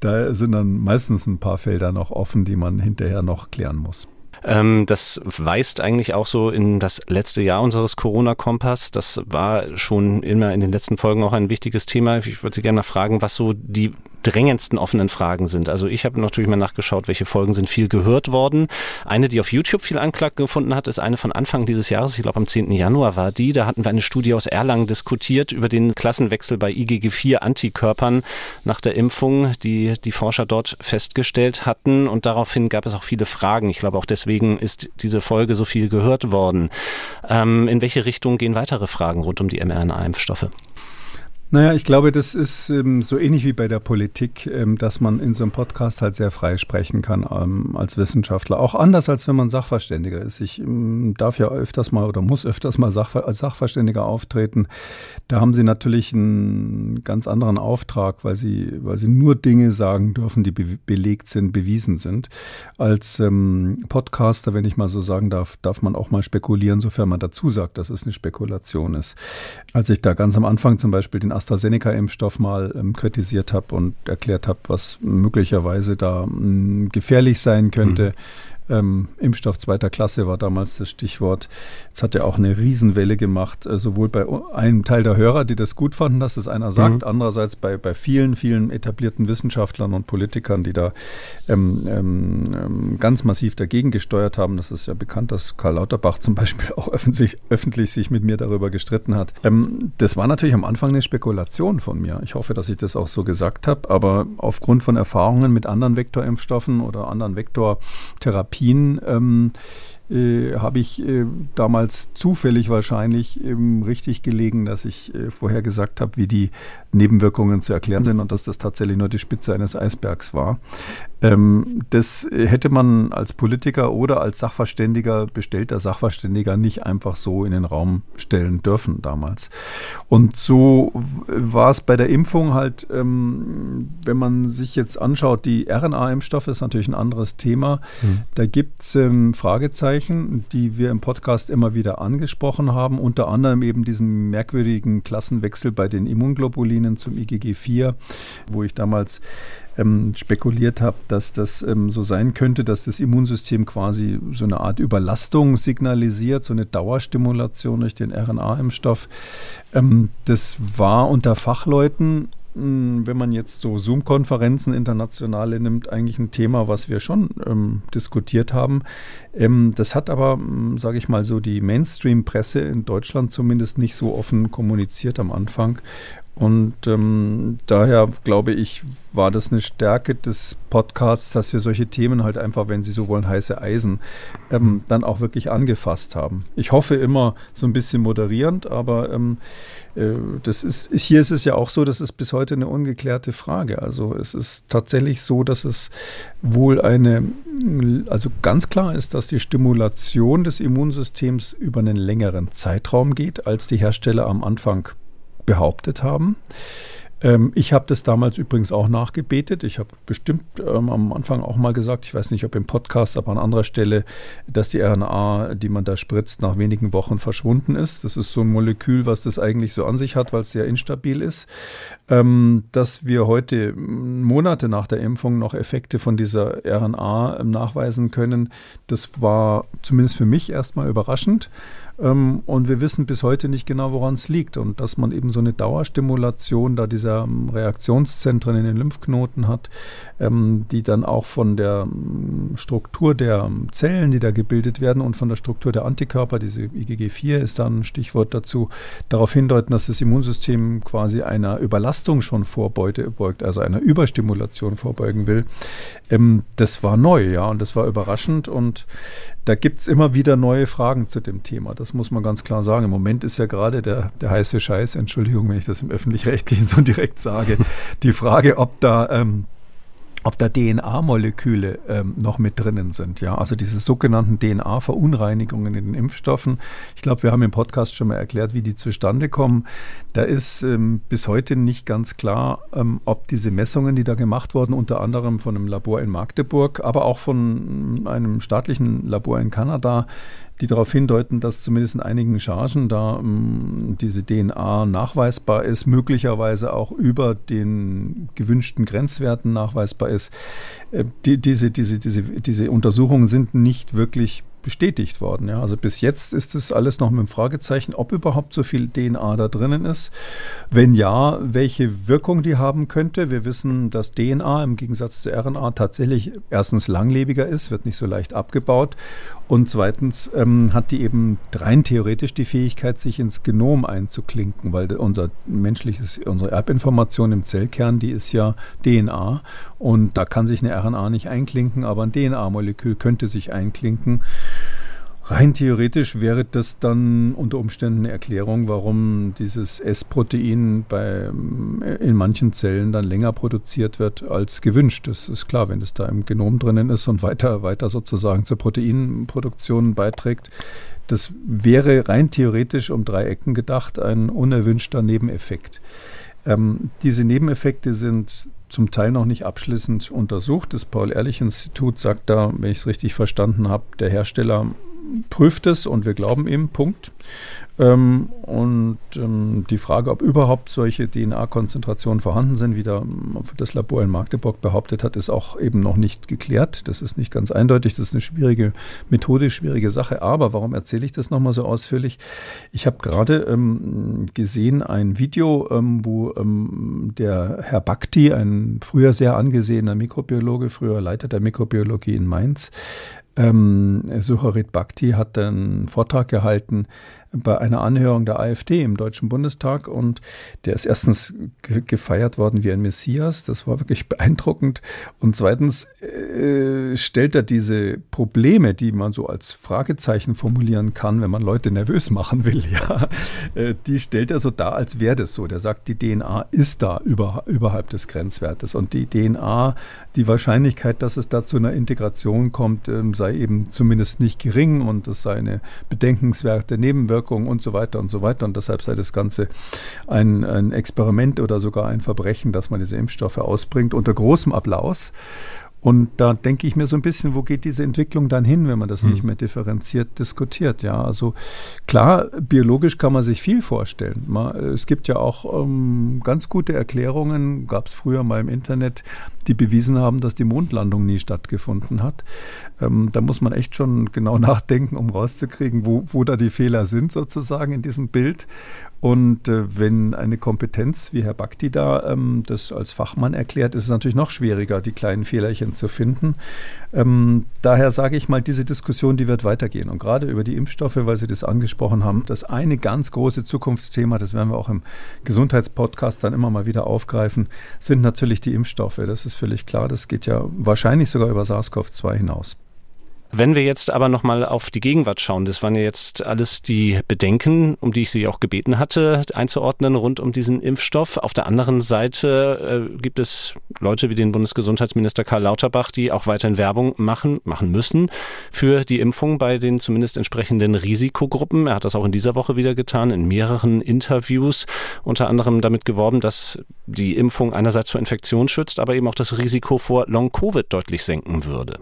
Da sind dann meistens ein paar Felder noch offen, die man hinterher noch klären muss. Ähm, das weist eigentlich auch so in das letzte Jahr unseres Corona-Kompass. Das war schon immer in den letzten Folgen auch ein wichtiges Thema. Ich würde Sie gerne mal fragen, was so die drängendsten offenen Fragen sind. Also ich habe natürlich mal nachgeschaut, welche Folgen sind viel gehört worden. Eine, die auf YouTube viel Anklang gefunden hat, ist eine von Anfang dieses Jahres, ich glaube am 10. Januar war die. Da hatten wir eine Studie aus Erlangen diskutiert über den Klassenwechsel bei IgG4-Antikörpern nach der Impfung, die die Forscher dort festgestellt hatten. Und daraufhin gab es auch viele Fragen. Ich glaube auch deswegen ist diese Folge so viel gehört worden. Ähm, in welche Richtung gehen weitere Fragen rund um die mRNA-Impfstoffe? Naja, ich glaube, das ist ähm, so ähnlich wie bei der Politik, ähm, dass man in so einem Podcast halt sehr frei sprechen kann ähm, als Wissenschaftler. Auch anders, als wenn man Sachverständiger ist. Ich ähm, darf ja öfters mal oder muss öfters mal Sachver als Sachverständiger auftreten. Da haben sie natürlich einen ganz anderen Auftrag, weil sie, weil sie nur Dinge sagen dürfen, die be belegt sind, bewiesen sind. Als ähm, Podcaster, wenn ich mal so sagen darf, darf man auch mal spekulieren, sofern man dazu sagt, dass es eine Spekulation ist. Als ich da ganz am Anfang zum Beispiel den AstraZeneca-Impfstoff mal ähm, kritisiert habe und erklärt habe, was möglicherweise da mh, mm, gefährlich sein könnte. Mhm ähm, Impfstoff zweiter Klasse war damals das Stichwort. Es hat ja auch eine Riesenwelle gemacht, äh, sowohl bei einem Teil der Hörer, die das gut fanden, dass es einer sagt, mhm. andererseits bei, bei vielen, vielen etablierten Wissenschaftlern und Politikern, die da ähm, ähm, ähm ganz massiv dagegen gesteuert haben. Das ist ja bekannt, dass Karl Lauterbach zum Beispiel auch öffentlich, öffentlich sich mit mir darüber gestritten hat. Ähm, das war natürlich am Anfang eine Spekulation von mir. Ich hoffe, dass ich das auch so gesagt habe, aber aufgrund von Erfahrungen mit anderen Vektorimpfstoffen oder anderen Vektortherapien Therapien ähm, äh, habe ich äh, damals zufällig wahrscheinlich ähm, richtig gelegen, dass ich äh, vorher gesagt habe, wie die Nebenwirkungen zu erklären sind und dass das tatsächlich nur die Spitze eines Eisbergs war. Ähm, das hätte man als Politiker oder als Sachverständiger, bestellter Sachverständiger, nicht einfach so in den Raum stellen dürfen damals. Und so war es bei der Impfung halt, ähm, wenn man sich jetzt anschaut, die RNA-Impfstoffe ist natürlich ein anderes Thema. Mhm. Da gibt es ähm, Fragezeichen, die wir im Podcast immer wieder angesprochen haben, unter anderem eben diesen merkwürdigen Klassenwechsel bei den Immunglobulinen zum IgG4, wo ich damals ähm, spekuliert habe, dass das ähm, so sein könnte, dass das Immunsystem quasi so eine Art Überlastung signalisiert, so eine Dauerstimulation durch den RNA-Impfstoff. Ähm, das war unter Fachleuten hm, wenn man jetzt so Zoom-Konferenzen internationale nimmt, eigentlich ein Thema, was wir schon ähm, diskutiert haben. Ähm, das hat aber, hm, sage ich mal so, die Mainstream-Presse in Deutschland zumindest nicht so offen kommuniziert am Anfang. Und ähm, daher glaube ich, war das eine Stärke des Podcasts, dass wir solche Themen halt einfach, wenn Sie so wollen, heiße Eisen, ähm, dann auch wirklich angefasst haben. Ich hoffe immer so ein bisschen moderierend, aber ähm, äh, das ist, hier ist es ja auch so, das ist bis heute eine ungeklärte Frage. Also es ist tatsächlich so, dass es wohl eine, also ganz klar ist, dass die Stimulation des Immunsystems über einen längeren Zeitraum geht, als die Hersteller am Anfang behauptet haben. Ähm, ich habe das damals übrigens auch nachgebetet. Ich habe bestimmt ähm, am Anfang auch mal gesagt, ich weiß nicht, ob im Podcast, aber an anderer Stelle, dass die RNA, die man da spritzt, nach wenigen Wochen verschwunden ist. Das ist so ein Molekül, was das eigentlich so an sich hat, weil es sehr instabil ist. Ähm, dass wir heute Monate nach der Impfung noch Effekte von dieser RNA ähm, nachweisen können, das war zumindest für mich erstmal überraschend. Ähm, und wir wissen bis heute nicht genau, woran es liegt. Und dass man eben so eine Dauerstimulation da dieser ähm, Reaktionszentren in den Lymphknoten hat, ähm, die dann auch von der Struktur der Zellen, die da gebildet werden und von der Struktur der Antikörper, diese IgG4 ist da ein Stichwort dazu, darauf hindeuten, dass das Immunsystem quasi einer Überlastung schon vorbeugt, also einer Überstimulation vorbeugen will. das war neu, ja, und das war überraschend und da gibt es immer wieder neue Fragen zu dem Thema. Das muss man ganz klar sagen. Im Moment ist ja gerade der, der heiße Scheiß, Entschuldigung, wenn ich das im öffentlich-rechtlichen so direkt sage, die Frage, ob da ähm, ob da DNA-Moleküle ähm, noch mit drinnen sind. Ja, also diese sogenannten DNA-Verunreinigungen in den Impfstoffen. Ich glaube, wir haben im Podcast schon mal erklärt, wie die zustande kommen. Da ist ähm, bis heute nicht ganz klar, ähm, ob diese Messungen, die da gemacht wurden, unter anderem von einem Labor in Magdeburg, aber auch von einem staatlichen Labor in Kanada, die darauf hindeuten, dass zumindest in einigen Chargen da ähm, diese DNA nachweisbar ist, möglicherweise auch über den gewünschten Grenzwerten nachweisbar ist. Äh, die, diese, diese, diese, diese Untersuchungen sind nicht wirklich bestätigt worden. Ja. Also bis jetzt ist es alles noch mit dem Fragezeichen, ob überhaupt so viel DNA da drinnen ist. Wenn ja, welche Wirkung die haben könnte. Wir wissen, dass DNA im Gegensatz zu RNA tatsächlich erstens langlebiger ist, wird nicht so leicht abgebaut. Und zweitens ähm, hat die eben rein theoretisch die Fähigkeit, sich ins Genom einzuklinken, weil unser menschliches, unsere Erbinformation im Zellkern, die ist ja DNA. Und da kann sich eine RNA nicht einklinken, aber ein DNA-Molekül könnte sich einklinken. Rein theoretisch wäre das dann unter Umständen eine Erklärung, warum dieses S-Protein bei, in manchen Zellen dann länger produziert wird als gewünscht. Das ist klar, wenn es da im Genom drinnen ist und weiter, weiter sozusagen zur Proteinproduktion beiträgt. Das wäre rein theoretisch um drei Ecken gedacht ein unerwünschter Nebeneffekt. Ähm, diese Nebeneffekte sind zum Teil noch nicht abschließend untersucht. Das Paul-Ehrlich-Institut sagt da, wenn ich es richtig verstanden habe, der Hersteller prüft es und wir glauben ihm, Punkt. Ähm, und ähm, die Frage, ob überhaupt solche DNA-Konzentrationen vorhanden sind, wie da, ähm, das Labor in Magdeburg behauptet hat, ist auch eben noch nicht geklärt. Das ist nicht ganz eindeutig. Das ist eine schwierige, methodisch schwierige Sache. Aber warum erzähle ich das nochmal so ausführlich? Ich habe gerade ähm, gesehen ein Video, ähm, wo ähm, der Herr Bhakti, ein früher sehr angesehener Mikrobiologe, früher Leiter der Mikrobiologie in Mainz, ähm, Sucharit Bhakti hat einen Vortrag gehalten, bei einer Anhörung der AfD im Deutschen Bundestag und der ist erstens gefeiert worden wie ein Messias, das war wirklich beeindruckend. Und zweitens äh, stellt er diese Probleme, die man so als Fragezeichen formulieren kann, wenn man Leute nervös machen will, ja, äh, die stellt er so dar, als wäre das so. Der sagt, die DNA ist da über, überhalb des Grenzwertes. Und die DNA, die Wahrscheinlichkeit, dass es da zu einer Integration kommt, ähm, sei eben zumindest nicht gering und es sei eine bedenkenswerte Nebenwirkung und so weiter und so weiter. Und deshalb sei das Ganze ein, ein Experiment oder sogar ein Verbrechen, dass man diese Impfstoffe ausbringt, unter großem Applaus. Und da denke ich mir so ein bisschen, wo geht diese Entwicklung dann hin, wenn man das hm. nicht mehr differenziert diskutiert? Ja, also klar, biologisch kann man sich viel vorstellen. es gibt ja auch ähm, ganz gute Erklärungen, gab es früher mal im Internet, die bewiesen haben, dass die Mondlandung nie stattgefunden hat. Ähm, da muss man echt schon genau nachdenken, um rauszukriegen, wo, wo da die Fehler sind sozusagen in diesem Bild. Und äh, wenn eine Kompetenz wie Herr Bakti da ähm, das als Fachmann erklärt, ist es natürlich noch schwieriger, die kleinen Fehlerchen zu finden. Ähm, daher sage ich mal, diese Diskussion, die wird weitergehen. Und gerade über die Impfstoffe, weil Sie das angesprochen haben, das eine ganz große Zukunftsthema, das werden wir auch im Gesundheitspodcast dann immer mal wieder aufgreifen, sind natürlich die Impfstoffe. Das ist völlig klar. Das geht ja wahrscheinlich sogar über SARS-CoV-2 hinaus. Wenn wir jetzt aber nochmal auf die Gegenwart schauen, das waren ja jetzt alles die Bedenken, um die ich Sie auch gebeten hatte, einzuordnen rund um diesen Impfstoff. Auf der anderen Seite äh, gibt es Leute wie den Bundesgesundheitsminister Karl Lauterbach, die auch weiterhin Werbung machen, machen müssen für die Impfung bei den zumindest entsprechenden Risikogruppen. Er hat das auch in dieser Woche wieder getan, in mehreren Interviews, unter anderem damit geworben, dass die Impfung einerseits vor Infektion schützt, aber eben auch das Risiko vor Long-Covid deutlich senken würde.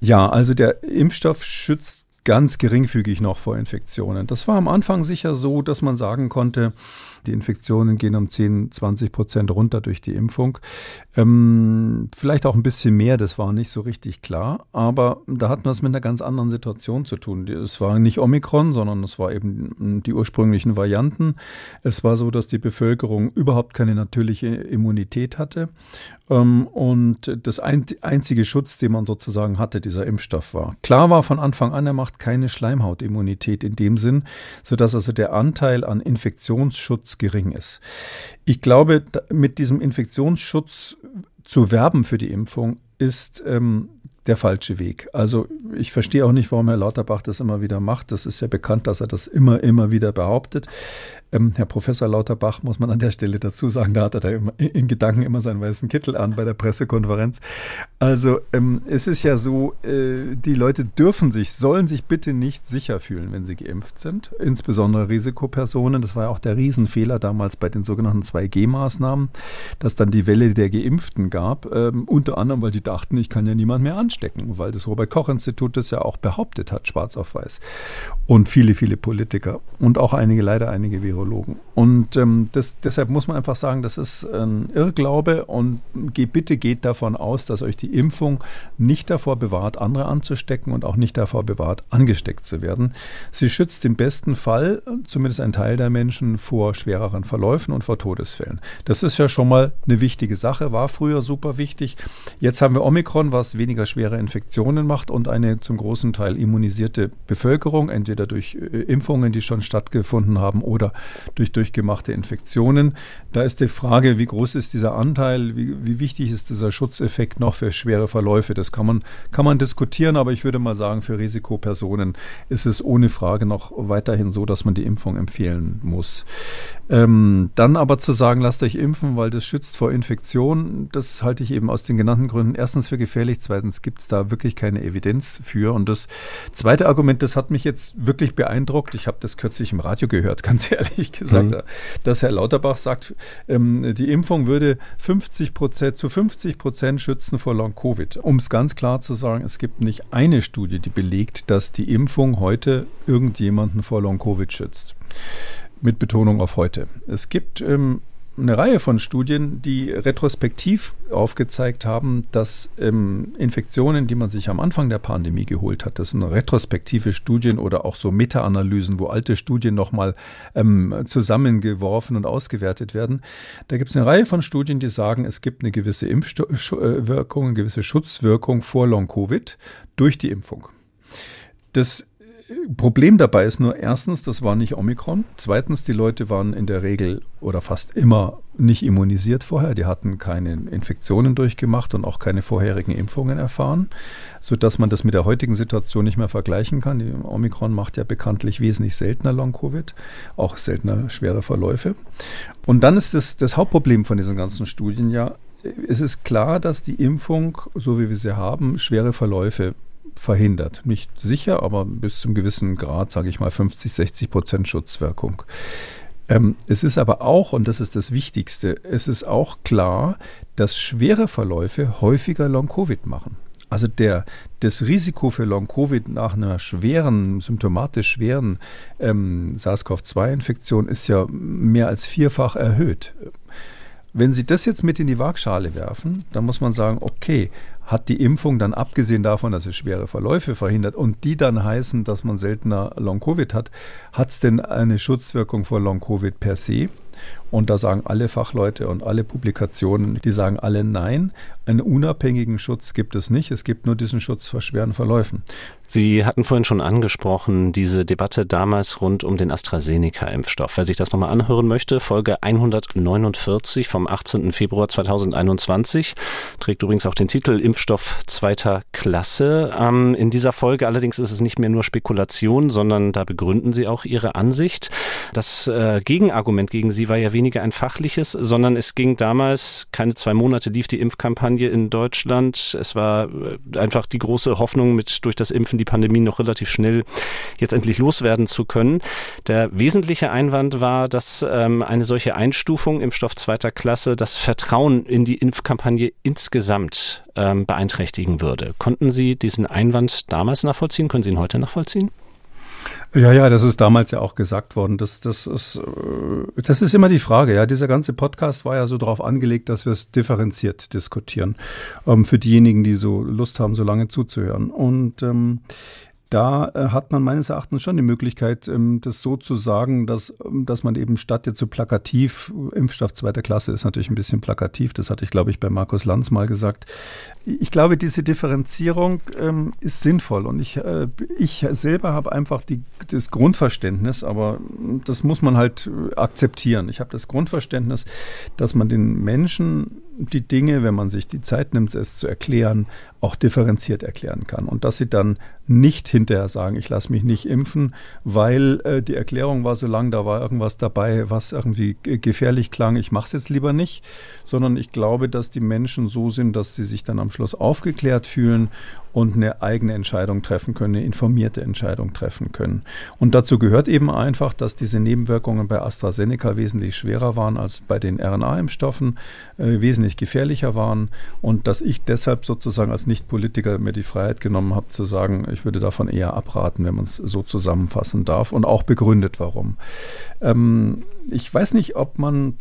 Ja, also der Impfstoff schützt ganz geringfügig noch vor Infektionen. Das war am Anfang sicher so, dass man sagen konnte, die Infektionen gehen um 10, 20 Prozent runter durch die Impfung. Ähm, vielleicht auch ein bisschen mehr, das war nicht so richtig klar. Aber da hatten wir es mit einer ganz anderen Situation zu tun. Es war nicht Omikron, sondern es war eben die ursprünglichen Varianten. Es war so, dass die Bevölkerung überhaupt keine natürliche Immunität hatte. Ähm, und das einzige Schutz, den man sozusagen hatte, dieser Impfstoff war. Klar war von Anfang an, er macht keine Schleimhautimmunität in dem Sinn, sodass also der Anteil an Infektionsschutz gering ist. Ich glaube, mit diesem Infektionsschutz zu werben für die Impfung ist ähm, der falsche Weg. Also ich verstehe auch nicht, warum Herr Lauterbach das immer wieder macht. Das ist ja bekannt, dass er das immer, immer wieder behauptet. Ähm, Herr Professor Lauterbach, muss man an der Stelle dazu sagen, da hat er da immer, in Gedanken immer seinen weißen Kittel an bei der Pressekonferenz. Also ähm, es ist ja so, äh, die Leute dürfen sich, sollen sich bitte nicht sicher fühlen, wenn sie geimpft sind, insbesondere Risikopersonen. Das war ja auch der Riesenfehler damals bei den sogenannten 2G-Maßnahmen, dass dann die Welle der Geimpften gab, ähm, unter anderem, weil die dachten, ich kann ja niemand mehr anstecken, weil das Robert-Koch-Institut das ja auch behauptet hat, schwarz auf weiß. Und viele, viele Politiker und auch einige, leider einige Virologen. Und ähm, das, deshalb muss man einfach sagen, das ist ein Irrglaube und geht, bitte geht davon aus, dass euch die Impfung nicht davor bewahrt, andere anzustecken und auch nicht davor bewahrt, angesteckt zu werden. Sie schützt im besten Fall zumindest einen Teil der Menschen vor schwereren Verläufen und vor Todesfällen. Das ist ja schon mal eine wichtige Sache, war früher super wichtig. Jetzt haben wir Omikron, was weniger schwere Infektionen macht und eine zum großen Teil immunisierte Bevölkerung, entweder durch äh, Impfungen, die schon stattgefunden haben oder durch durchgemachte Infektionen. Da ist die Frage, wie groß ist dieser Anteil, wie, wie wichtig ist dieser Schutzeffekt noch für schwere Verläufe. Das kann man, kann man diskutieren, aber ich würde mal sagen, für Risikopersonen ist es ohne Frage noch weiterhin so, dass man die Impfung empfehlen muss. Ähm, dann aber zu sagen, lasst euch impfen, weil das schützt vor Infektion, das halte ich eben aus den genannten Gründen erstens für gefährlich, zweitens gibt es da wirklich keine Evidenz für. Und das zweite Argument, das hat mich jetzt wirklich beeindruckt. Ich habe das kürzlich im Radio gehört, ganz ehrlich gesagt, mhm. dass Herr Lauterbach sagt, ähm, die Impfung würde 50 Prozent zu 50 Prozent schützen vor Long-Covid. Um es ganz klar zu sagen, es gibt nicht eine Studie, die belegt, dass die Impfung heute irgendjemanden vor Long-Covid schützt mit Betonung auf heute. Es gibt ähm, eine Reihe von Studien, die retrospektiv aufgezeigt haben, dass ähm, Infektionen, die man sich am Anfang der Pandemie geholt hat, das sind retrospektive Studien oder auch so Meta-Analysen, wo alte Studien nochmal ähm, zusammengeworfen und ausgewertet werden. Da gibt es eine Reihe von Studien, die sagen, es gibt eine gewisse Impfwirkung, eine gewisse Schutzwirkung vor Long-Covid durch die Impfung. Das Problem dabei ist nur erstens, das war nicht Omikron. Zweitens, die Leute waren in der Regel oder fast immer nicht immunisiert vorher. Die hatten keine Infektionen durchgemacht und auch keine vorherigen Impfungen erfahren, sodass man das mit der heutigen Situation nicht mehr vergleichen kann. Die Omikron macht ja bekanntlich wesentlich seltener Long-Covid, auch seltener schwere Verläufe. Und dann ist das, das Hauptproblem von diesen ganzen Studien ja, es ist klar, dass die Impfung, so wie wir sie haben, schwere Verläufe verhindert. Nicht sicher, aber bis zum gewissen Grad, sage ich mal, 50, 60 Prozent Schutzwirkung. Ähm, es ist aber auch, und das ist das Wichtigste, es ist auch klar, dass schwere Verläufe häufiger Long-Covid machen. Also der, das Risiko für Long-Covid nach einer schweren, symptomatisch schweren ähm, SARS-CoV-2-Infektion ist ja mehr als vierfach erhöht. Wenn Sie das jetzt mit in die Waagschale werfen, dann muss man sagen, okay, hat die Impfung dann abgesehen davon, dass es schwere Verläufe verhindert und die dann heißen, dass man seltener Long-Covid hat, hat es denn eine Schutzwirkung vor Long-Covid per se? Und da sagen alle Fachleute und alle Publikationen, die sagen alle nein. Einen unabhängigen Schutz gibt es nicht. Es gibt nur diesen Schutz vor schweren Verläufen. Sie hatten vorhin schon angesprochen, diese Debatte damals rund um den AstraZeneca-Impfstoff. Wer sich das nochmal anhören möchte, Folge 149 vom 18. Februar 2021 trägt übrigens auch den Titel Impfstoff zweiter Klasse. Ähm, in dieser Folge allerdings ist es nicht mehr nur Spekulation, sondern da begründen Sie auch Ihre Ansicht. Das äh, Gegenargument gegen Sie war ja weniger ein fachliches, sondern es ging damals, keine zwei Monate lief die Impfkampagne in Deutschland. Es war äh, einfach die große Hoffnung, mit durch das Impfen die Pandemie noch relativ schnell jetzt endlich loswerden zu können. Der wesentliche Einwand war, dass ähm, eine solche Einstufung im Stoff zweiter Klasse das Vertrauen in die Impfkampagne insgesamt ähm, beeinträchtigen würde. Konnten Sie diesen Einwand damals nachvollziehen? Können Sie ihn heute nachvollziehen? Ja, ja, das ist damals ja auch gesagt worden. Das, das, ist, äh, das ist immer die Frage. Ja, dieser ganze Podcast war ja so darauf angelegt, dass wir es differenziert diskutieren. Ähm, für diejenigen, die so Lust haben, so lange zuzuhören. Und ähm, da äh, hat man meines Erachtens schon die Möglichkeit, ähm, das so zu sagen, dass, ähm, dass man eben statt jetzt so plakativ, Impfstoff zweiter Klasse ist natürlich ein bisschen plakativ, das hatte ich, glaube ich, bei Markus Lanz mal gesagt. Ich glaube, diese Differenzierung ähm, ist sinnvoll und ich, äh, ich selber habe einfach die, das Grundverständnis, aber das muss man halt äh, akzeptieren. Ich habe das Grundverständnis, dass man den Menschen die Dinge, wenn man sich die Zeit nimmt, es zu erklären, auch differenziert erklären kann. Und dass sie dann nicht hinterher sagen, ich lasse mich nicht impfen, weil äh, die Erklärung war so lang, da war irgendwas dabei, was irgendwie gefährlich klang, ich mache es jetzt lieber nicht, sondern ich glaube, dass die Menschen so sind, dass sie sich dann am Schluss aufgeklärt fühlen und eine eigene Entscheidung treffen können, eine informierte Entscheidung treffen können. Und dazu gehört eben einfach, dass diese Nebenwirkungen bei AstraZeneca wesentlich schwerer waren als bei den RNA-Impfstoffen, äh, wesentlich gefährlicher waren und dass ich deshalb sozusagen als Nicht-Politiker mir die Freiheit genommen habe zu sagen, ich würde davon eher abraten, wenn man es so zusammenfassen darf und auch begründet, warum. Ähm, ich weiß nicht, ob man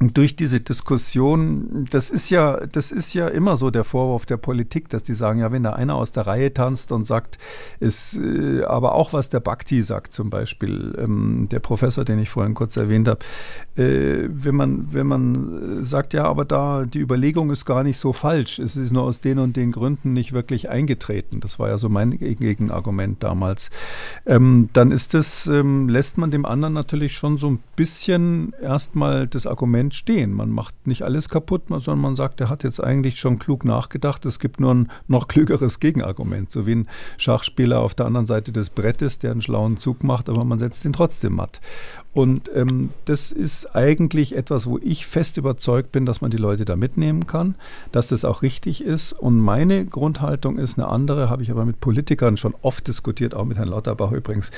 durch diese Diskussion, das ist ja, das ist ja immer so der Vorwurf der Politik, dass die sagen, ja, wenn da einer aus der Reihe tanzt und sagt, ist äh, aber auch was der Bhakti sagt, zum Beispiel, ähm, der Professor, den ich vorhin kurz erwähnt habe, äh, wenn man, wenn man sagt, ja, aber da die Überlegung ist gar nicht so falsch, es ist nur aus den und den Gründen nicht wirklich eingetreten. Das war ja so mein Gegenargument damals. Ähm, dann ist das, ähm, lässt man dem anderen natürlich schon so ein bisschen erstmal das Argument entstehen. Man macht nicht alles kaputt, sondern man sagt, er hat jetzt eigentlich schon klug nachgedacht. Es gibt nur ein noch klügeres Gegenargument. So wie ein Schachspieler auf der anderen Seite des Brettes, der einen schlauen Zug macht, aber man setzt ihn trotzdem matt. Und ähm, das ist eigentlich etwas, wo ich fest überzeugt bin, dass man die Leute da mitnehmen kann, dass das auch richtig ist. Und meine Grundhaltung ist eine andere, habe ich aber mit Politikern schon oft diskutiert, auch mit Herrn Lauterbach übrigens.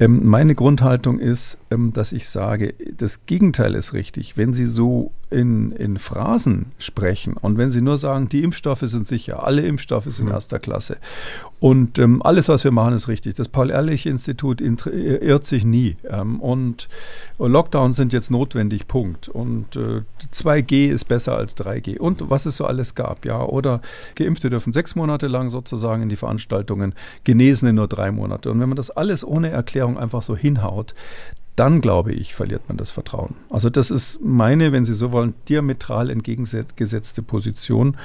Ähm, meine Grundhaltung ist, ähm, dass ich sage, das Gegenteil ist richtig. Wenn Sie so in, in Phrasen sprechen und wenn Sie nur sagen, die Impfstoffe sind sicher, alle Impfstoffe sind mhm. erster Klasse und ähm, alles, was wir machen, ist richtig. Das Paul-Ehrlich-Institut irrt sich nie. Ähm, und Lockdowns sind jetzt notwendig, Punkt. Und äh, 2G ist besser als 3G. Und was es so alles gab, ja. Oder Geimpfte dürfen sechs Monate lang sozusagen in die Veranstaltungen, Genesene nur drei Monate. Und wenn man das alles ohne Erklärung einfach so hinhaut, dann glaube ich, verliert man das Vertrauen. Also das ist meine, wenn Sie so wollen, diametral entgegengesetzte Position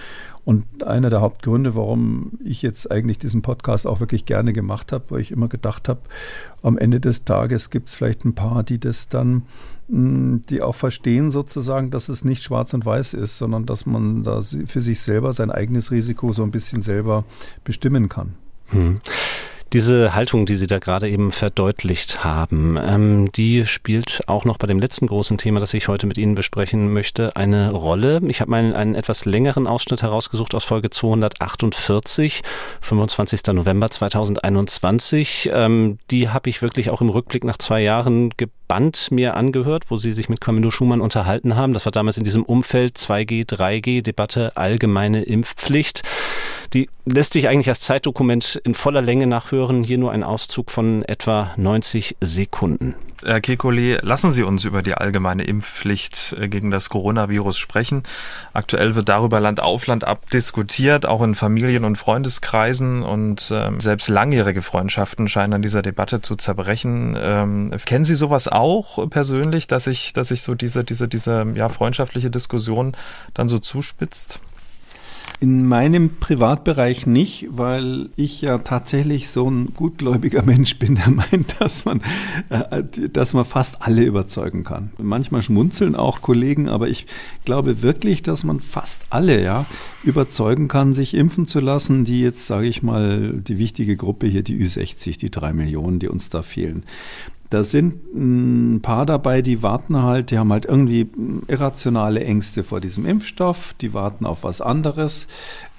und einer der Hauptgründe, warum ich jetzt eigentlich diesen Podcast auch wirklich gerne gemacht habe, weil ich immer gedacht habe, am Ende des Tages gibt es vielleicht ein paar, die das dann, hm, die auch verstehen sozusagen, dass es nicht schwarz und weiß ist, sondern dass man da für sich selber sein eigenes Risiko so ein bisschen selber bestimmen kann. Hm. Diese Haltung, die Sie da gerade eben verdeutlicht haben, ähm, die spielt auch noch bei dem letzten großen Thema, das ich heute mit Ihnen besprechen möchte, eine Rolle. Ich habe mal einen etwas längeren Ausschnitt herausgesucht aus Folge 248, 25. November 2021. Ähm, die habe ich wirklich auch im Rückblick nach zwei Jahren gebannt mir angehört, wo Sie sich mit Camillo Schumann unterhalten haben. Das war damals in diesem Umfeld 2G, 3G, Debatte allgemeine Impfpflicht. Die lässt sich eigentlich als Zeitdokument in voller Länge nachhören. Hier nur ein Auszug von etwa 90 Sekunden. Herr Kekulé, lassen Sie uns über die allgemeine Impfpflicht äh, gegen das Coronavirus sprechen. Aktuell wird darüber Land auf Land ab diskutiert, auch in Familien- und Freundeskreisen und ähm, selbst langjährige Freundschaften scheinen an dieser Debatte zu zerbrechen. Ähm, kennen Sie sowas auch persönlich, dass sich dass sich so diese, diese, diese ja, freundschaftliche Diskussion dann so zuspitzt? In meinem Privatbereich nicht, weil ich ja tatsächlich so ein gutgläubiger Mensch bin, der meint, dass man, äh, dass man fast alle überzeugen kann. Manchmal schmunzeln auch Kollegen, aber ich glaube wirklich, dass man fast alle ja, überzeugen kann, sich impfen zu lassen, die jetzt, sage ich mal, die wichtige Gruppe hier, die Ü60, die drei Millionen, die uns da fehlen. Da sind ein paar dabei, die warten halt, die haben halt irgendwie irrationale Ängste vor diesem Impfstoff, die warten auf was anderes.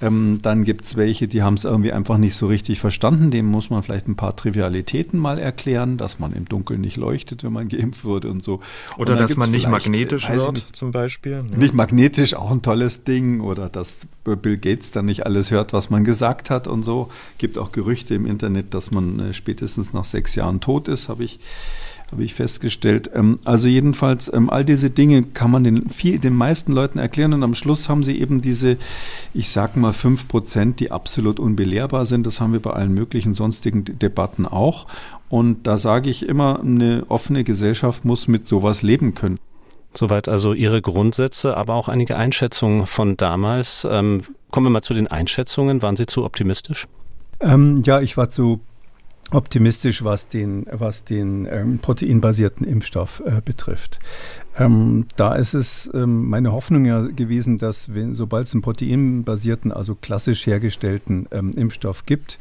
Ähm, dann gibt es welche, die haben es irgendwie einfach nicht so richtig verstanden. Dem muss man vielleicht ein paar Trivialitäten mal erklären, dass man im Dunkeln nicht leuchtet, wenn man geimpft wurde und so. Oder und dass man nicht magnetisch wird, nicht, zum Beispiel. Ja. Nicht magnetisch, auch ein tolles Ding. Oder dass Bill Gates dann nicht alles hört, was man gesagt hat und so. Gibt auch Gerüchte im Internet, dass man äh, spätestens nach sechs Jahren tot ist, habe ich habe ich festgestellt. Ähm, also jedenfalls, ähm, all diese Dinge kann man den, viel, den meisten Leuten erklären und am Schluss haben sie eben diese, ich sag mal, fünf Prozent, die absolut unbelehrbar sind. Das haben wir bei allen möglichen sonstigen Debatten auch. Und da sage ich immer, eine offene Gesellschaft muss mit sowas leben können. Soweit also Ihre Grundsätze, aber auch einige Einschätzungen von damals. Ähm, kommen wir mal zu den Einschätzungen. Waren Sie zu optimistisch? Ähm, ja, ich war zu optimistisch, was den, was den ähm, proteinbasierten Impfstoff äh, betrifft. Ähm, da ist es ähm, meine Hoffnung ja gewesen, dass wenn, sobald es einen proteinbasierten, also klassisch hergestellten ähm, Impfstoff gibt,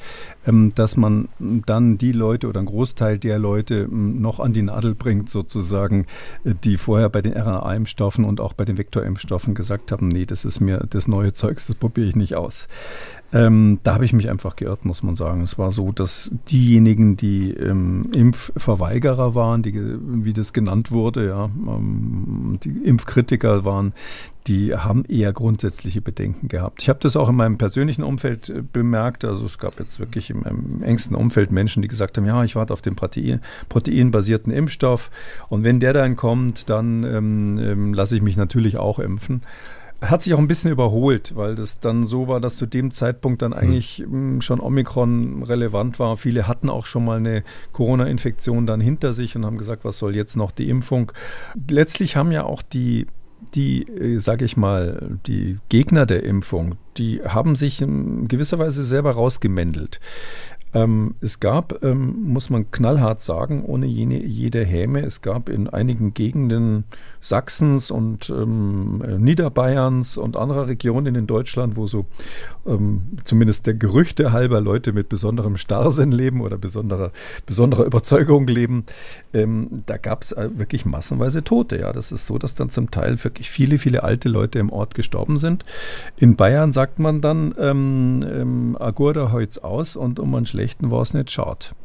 ähm, dass man dann die Leute oder einen Großteil der Leute ähm, noch an die Nadel bringt, sozusagen, äh, die vorher bei den RNA-Impfstoffen und auch bei den Vektorimpfstoffen gesagt haben, nee, das ist mir das neue Zeugs, das probiere ich nicht aus. Ähm, da habe ich mich einfach geirrt, muss man sagen. Es war so, dass diejenigen, die ähm, Impfverweigerer waren, die, wie das genannt wurde, ja, ähm, die Impfkritiker waren, die haben eher grundsätzliche Bedenken gehabt. Ich habe das auch in meinem persönlichen Umfeld äh, bemerkt. Also es gab jetzt wirklich in meinem engsten Umfeld Menschen, die gesagt haben, ja, ich warte auf den Protein, proteinbasierten Impfstoff und wenn der dann kommt, dann ähm, ähm lasse ich mich natürlich auch impfen hat sich auch ein bisschen überholt, weil das dann so war, dass zu dem Zeitpunkt dann hm. eigentlich mhm. schon Omikron relevant war. Viele hatten auch schon mal eine Corona-Infektion dann hinter sich und haben gesagt, was soll jetzt noch die Impfung? Letztlich haben ja auch die die, äh, sage ich mal, die Gegner der Impfung, die haben sich in gewisser Weise selber rausgemändelt. Ähm, es gab, ähm, muss man knallhart sagen, ohne jene, jede Häme, es gab in einigen Gegenden Sachsens und ähm, äh, Niederbayerns und anderer Regionen in Deutschland, wo so ähm, zumindest der Gerüchte halber Leute mit besonderem Starrsinn leben oder besonderer, besonderer Überzeugung leben, ähm, da gab es äh, wirklich massenweise Tote. Ja, das ist so, dass dann zum Teil wirklich viele, viele alte Leute im Ort gestorben sind. In Bayern sagt man dann, ähm, ähm, Agurda heut's aus und um einen Schlechten war es nicht schaut.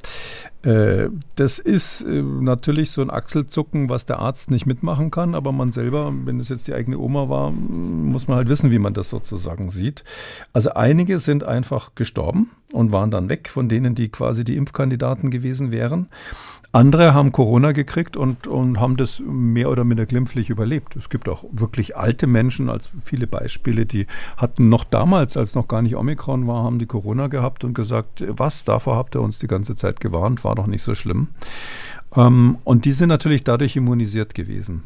Äh, das ist äh, natürlich so ein Achselzucken, was der Arzt nicht mitmachen kann, aber man selber, wenn es jetzt die eigene Oma war, muss man halt wissen, wie man das sozusagen sieht. Also einige sind einfach gestorben und waren dann weg von denen, die quasi die Impfkandidaten gewesen wären. Andere haben Corona gekriegt und, und haben das mehr oder minder glimpflich überlebt. Es gibt auch wirklich alte Menschen, als viele Beispiele, die hatten noch damals, als noch gar nicht Omikron war, haben die Corona gehabt und gesagt, was, davor habt ihr uns die ganze Zeit gewarnt, war doch nicht so schlimm. Ähm, und die sind natürlich dadurch immunisiert gewesen,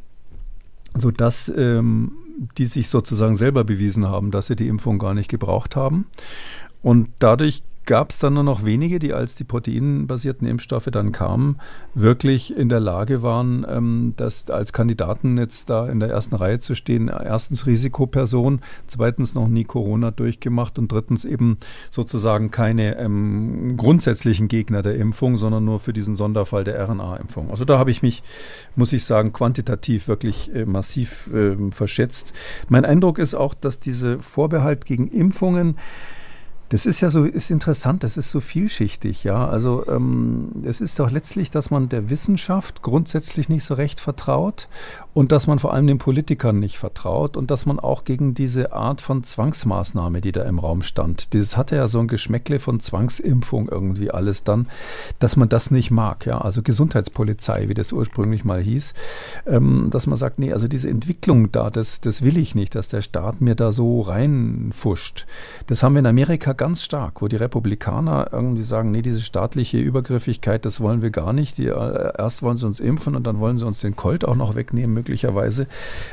sodass ähm, die sich sozusagen selber bewiesen haben, dass sie die Impfung gar nicht gebraucht haben. Und dadurch gab es dann nur noch wenige, die als die proteinbasierten Impfstoffe dann kamen, wirklich in der Lage waren, ähm, das als Kandidaten jetzt da in der ersten Reihe zu stehen. Erstens Risikoperson, zweitens noch nie Corona durchgemacht und drittens eben sozusagen keine ähm, grundsätzlichen Gegner der Impfung, sondern nur für diesen Sonderfall der RNA-Impfung. Also da habe ich mich, muss ich sagen, quantitativ wirklich äh, massiv äh, verschätzt. Mein Eindruck ist auch, dass diese Vorbehalt gegen Impfungen das ist ja so, ist interessant, das ist so vielschichtig, ja. Also ähm, es ist doch letztlich, dass man der Wissenschaft grundsätzlich nicht so recht vertraut und dass man vor allem den Politikern nicht vertraut und dass man auch gegen diese Art von Zwangsmaßnahme, die da im Raum stand, das hatte ja so ein Geschmäckle von Zwangsimpfung irgendwie alles dann, dass man das nicht mag, ja. Also Gesundheitspolizei, wie das ursprünglich mal hieß, ähm, dass man sagt, nee, also diese Entwicklung da, das, das will ich nicht, dass der Staat mir da so reinfuscht. Das haben wir in Amerika ganz stark, wo die Republikaner irgendwie sagen, nee, diese staatliche Übergriffigkeit, das wollen wir gar nicht. Die, äh, erst wollen sie uns impfen und dann wollen sie uns den Colt auch noch wegnehmen, möglicherweise.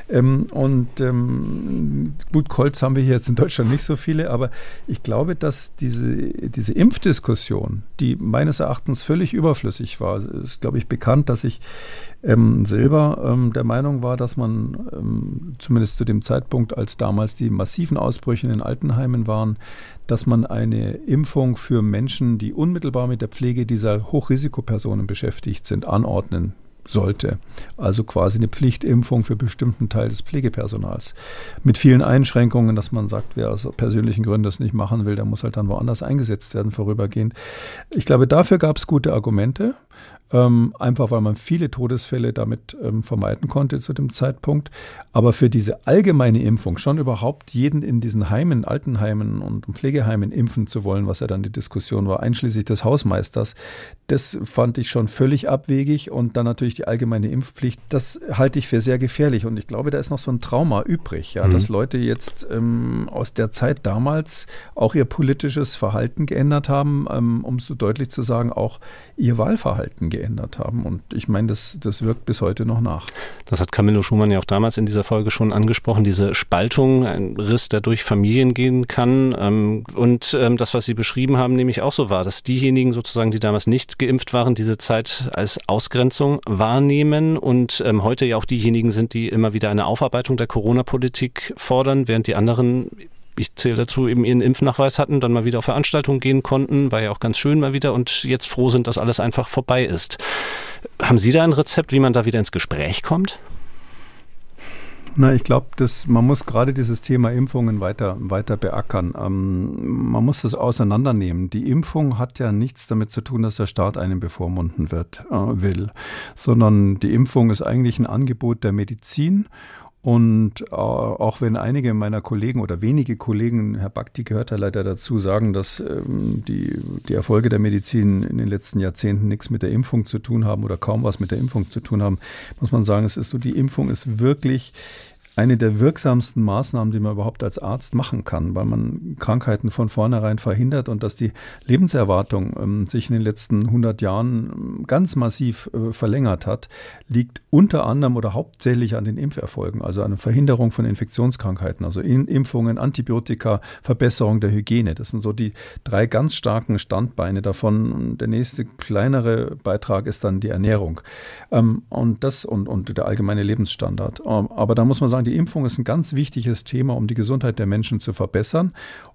Ähm, und ähm, gut, Colts haben wir hier jetzt in Deutschland nicht so viele, aber ich glaube, dass diese, diese Impfdiskussion, die meines Erachtens völlig überflüssig war, ist, glaube ich, bekannt, dass ich ähm, selber ähm, der Meinung war, dass man ähm, zumindest zu dem Zeitpunkt, als damals die massiven Ausbrüche in den Altenheimen waren, dass man eine Impfung für Menschen, die unmittelbar mit der Pflege dieser Hochrisikopersonen beschäftigt sind, anordnen sollte. Also quasi eine Pflichtimpfung für bestimmten Teil des Pflegepersonals. Mit vielen Einschränkungen, dass man sagt, wer aus persönlichen Gründen das nicht machen will, der muss halt dann woanders eingesetzt werden, vorübergehend. Ich glaube, dafür gab es gute Argumente ähm, einfach weil man viele Todesfälle damit ähm, vermeiden konnte zu dem Zeitpunkt. Aber für diese allgemeine Impfung, schon überhaupt jeden in diesen Heimen, Altenheimen und Pflegeheimen impfen zu wollen, was ja dann die Diskussion war, einschließlich des Hausmeisters, das fand ich schon völlig abwegig. Und dann natürlich die allgemeine Impfpflicht, das halte ich für sehr gefährlich. Und ich glaube, da ist noch so ein Trauma übrig, ja, mhm. dass Leute jetzt ähm, aus der Zeit damals auch ihr politisches Verhalten geändert haben, ähm, um so deutlich zu sagen, auch ihr Wahlverhalten geändert geändert haben. Und ich meine, das, das wirkt bis heute noch nach. Das hat Camillo Schumann ja auch damals in dieser Folge schon angesprochen, diese Spaltung, ein Riss, der durch Familien gehen kann. Ähm, und ähm, das, was Sie beschrieben haben, nämlich auch so war, dass diejenigen sozusagen, die damals nicht geimpft waren, diese Zeit als Ausgrenzung wahrnehmen und ähm, heute ja auch diejenigen sind, die immer wieder eine Aufarbeitung der Corona-Politik fordern, während die anderen ich zähle dazu, eben ihren Impfnachweis hatten, dann mal wieder auf Veranstaltungen gehen konnten, war ja auch ganz schön mal wieder und jetzt froh sind, dass alles einfach vorbei ist. Haben Sie da ein Rezept, wie man da wieder ins Gespräch kommt? Na, ich glaube, man muss gerade dieses Thema Impfungen weiter, weiter beackern. Ähm, man muss das auseinandernehmen. Die Impfung hat ja nichts damit zu tun, dass der Staat einen bevormunden wird, äh, will, sondern die Impfung ist eigentlich ein Angebot der Medizin und äh, auch wenn einige meiner Kollegen oder wenige Kollegen, Herr Bakti gehört ja leider dazu, sagen, dass ähm, die, die Erfolge der Medizin in den letzten Jahrzehnten nichts mit der Impfung zu tun haben oder kaum was mit der Impfung zu tun haben, muss man sagen, es ist so, die Impfung ist wirklich eine der wirksamsten Maßnahmen, die man überhaupt als Arzt machen kann, weil man Krankheiten von vornherein verhindert und dass die Lebenserwartung ähm, sich in den letzten 100 Jahren ähm, ganz massiv äh, verlängert hat, liegt unter anderem oder hauptsächlich an den Impferfolgen, also an der Verhinderung von Infektionskrankheiten, also in Impfungen, Antibiotika, Verbesserung der Hygiene. Das sind so die drei ganz starken Standbeine davon. Der nächste kleinere Beitrag ist dann die Ernährung ähm, und das und, und der allgemeine Lebensstandard. Ähm, aber da muss man sagen, sagen, die Impfung ist ein ganz wichtiges Thema, um die Gesundheit der Menschen zu verbessern,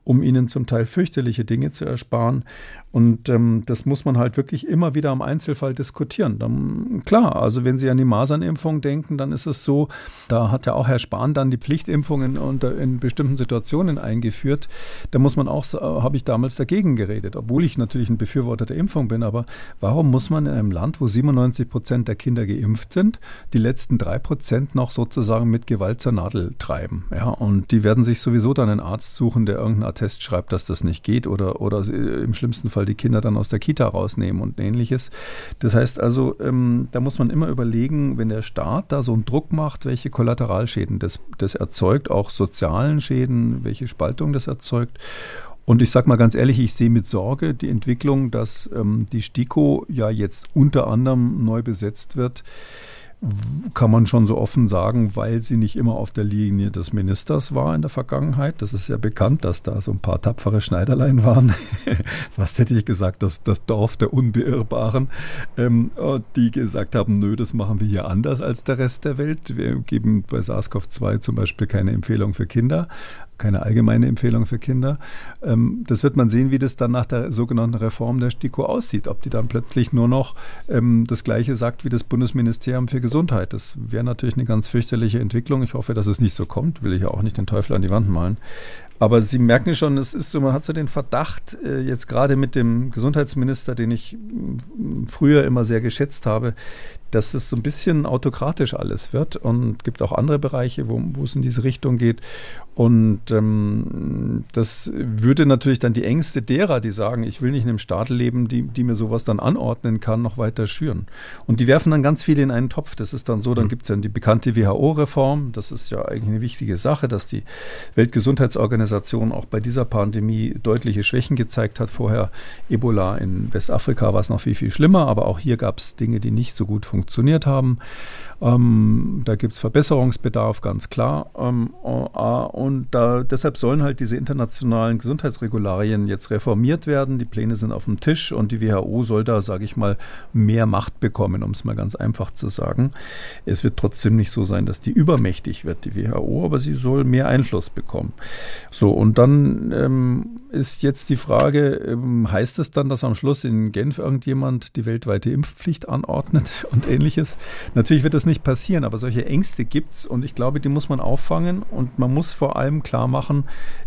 um ihnen zum Teil fürchterliche Dinge zu ersparen. Und ähm, das muss man halt wirklich immer wieder im Einzelfall diskutieren. Dann, klar, also wenn Sie an die Masernimpfung denken, dann ist es so, da hat ja auch Herr Spahn dann die Pflichtimpfung in, in bestimmten Situationen eingeführt. Da muss man auch, habe ich damals dagegen geredet, obwohl ich natürlich ein Befürworter der Impfung bin. Aber warum muss man in einem Land, wo 97 Prozent der Kinder geimpft sind, die letzten drei Prozent noch sozusagen mit Gewalt zur Nadel treiben? Ja, und die werden sich sowieso dann einen Arzt suchen, der irgendeinen Attest schreibt, dass das nicht geht oder, oder im schlimmsten Fall Fall die Kinder dann aus der Kita rausnehmen und ähnliches. Das heißt also, ähm, da muss man immer überlegen, wenn der Staat da so einen Druck macht, welche Kollateralschäden das, das erzeugt, auch sozialen Schäden, welche Spaltung das erzeugt. Und ich sage mal ganz ehrlich, ich sehe mit Sorge die Entwicklung, dass ähm, die STIKO ja jetzt unter anderem neu besetzt wird kann man schon so offen sagen, weil sie nicht immer auf der Linie des Ministers war in der Vergangenheit. Das ist ja bekannt, dass da so ein paar tapfere Schneiderlein waren. Was hätte ich gesagt, das, das Dorf der Unbeirrbaren, ähm, die gesagt haben, nö, das machen wir hier anders als der Rest der Welt. Wir geben bei SARS-CoV-2 zum Beispiel keine Empfehlung für Kinder, keine allgemeine Empfehlung für Kinder. Ähm, das wird man sehen, wie das dann nach der sogenannten Reform der STIKO aussieht. Ob die dann plötzlich nur noch ähm, das Gleiche sagt wie das Bundesministerium für Gesundheit. Das wäre natürlich eine ganz fürchterliche Entwicklung. Ich hoffe, dass es nicht so kommt. Will ich ja auch nicht den Teufel an die Wand malen. Aber Sie merken schon, es ist so, man hat so den Verdacht, äh, jetzt gerade mit dem Gesundheitsminister, den ich früher immer sehr geschätzt habe, dass es so ein bisschen autokratisch alles wird und gibt auch andere Bereiche, wo, wo es in diese Richtung geht. Und ähm, das würde natürlich dann die Ängste derer, die sagen, ich will nicht in einem Staat leben, die, die mir sowas dann anordnen kann, noch weiter schüren. Und die werfen dann ganz viele in einen Topf. Das ist dann so, dann mhm. gibt es ja die bekannte WHO-Reform. Das ist ja eigentlich eine wichtige Sache, dass die Weltgesundheitsorganisation auch bei dieser Pandemie deutliche Schwächen gezeigt hat. Vorher Ebola in Westafrika war es noch viel, viel schlimmer, aber auch hier gab es Dinge, die nicht so gut funktioniert haben. Ähm, da gibt es Verbesserungsbedarf, ganz klar. Ähm, äh, und da, deshalb sollen halt diese internationalen Gesundheitsregularien jetzt reformiert werden. Die Pläne sind auf dem Tisch und die WHO soll da, sage ich mal, mehr Macht bekommen, um es mal ganz einfach zu sagen. Es wird trotzdem nicht so sein, dass die übermächtig wird, die WHO, aber sie soll mehr Einfluss bekommen. So, und dann ähm, ist jetzt die Frage, ähm, heißt es dann, dass am Schluss in Genf irgendjemand die weltweite Impfpflicht anordnet und ähnliches? Natürlich wird das nicht passieren, aber solche Ängste gibt es und ich glaube, die muss man auffangen und man muss vor allem klar machen,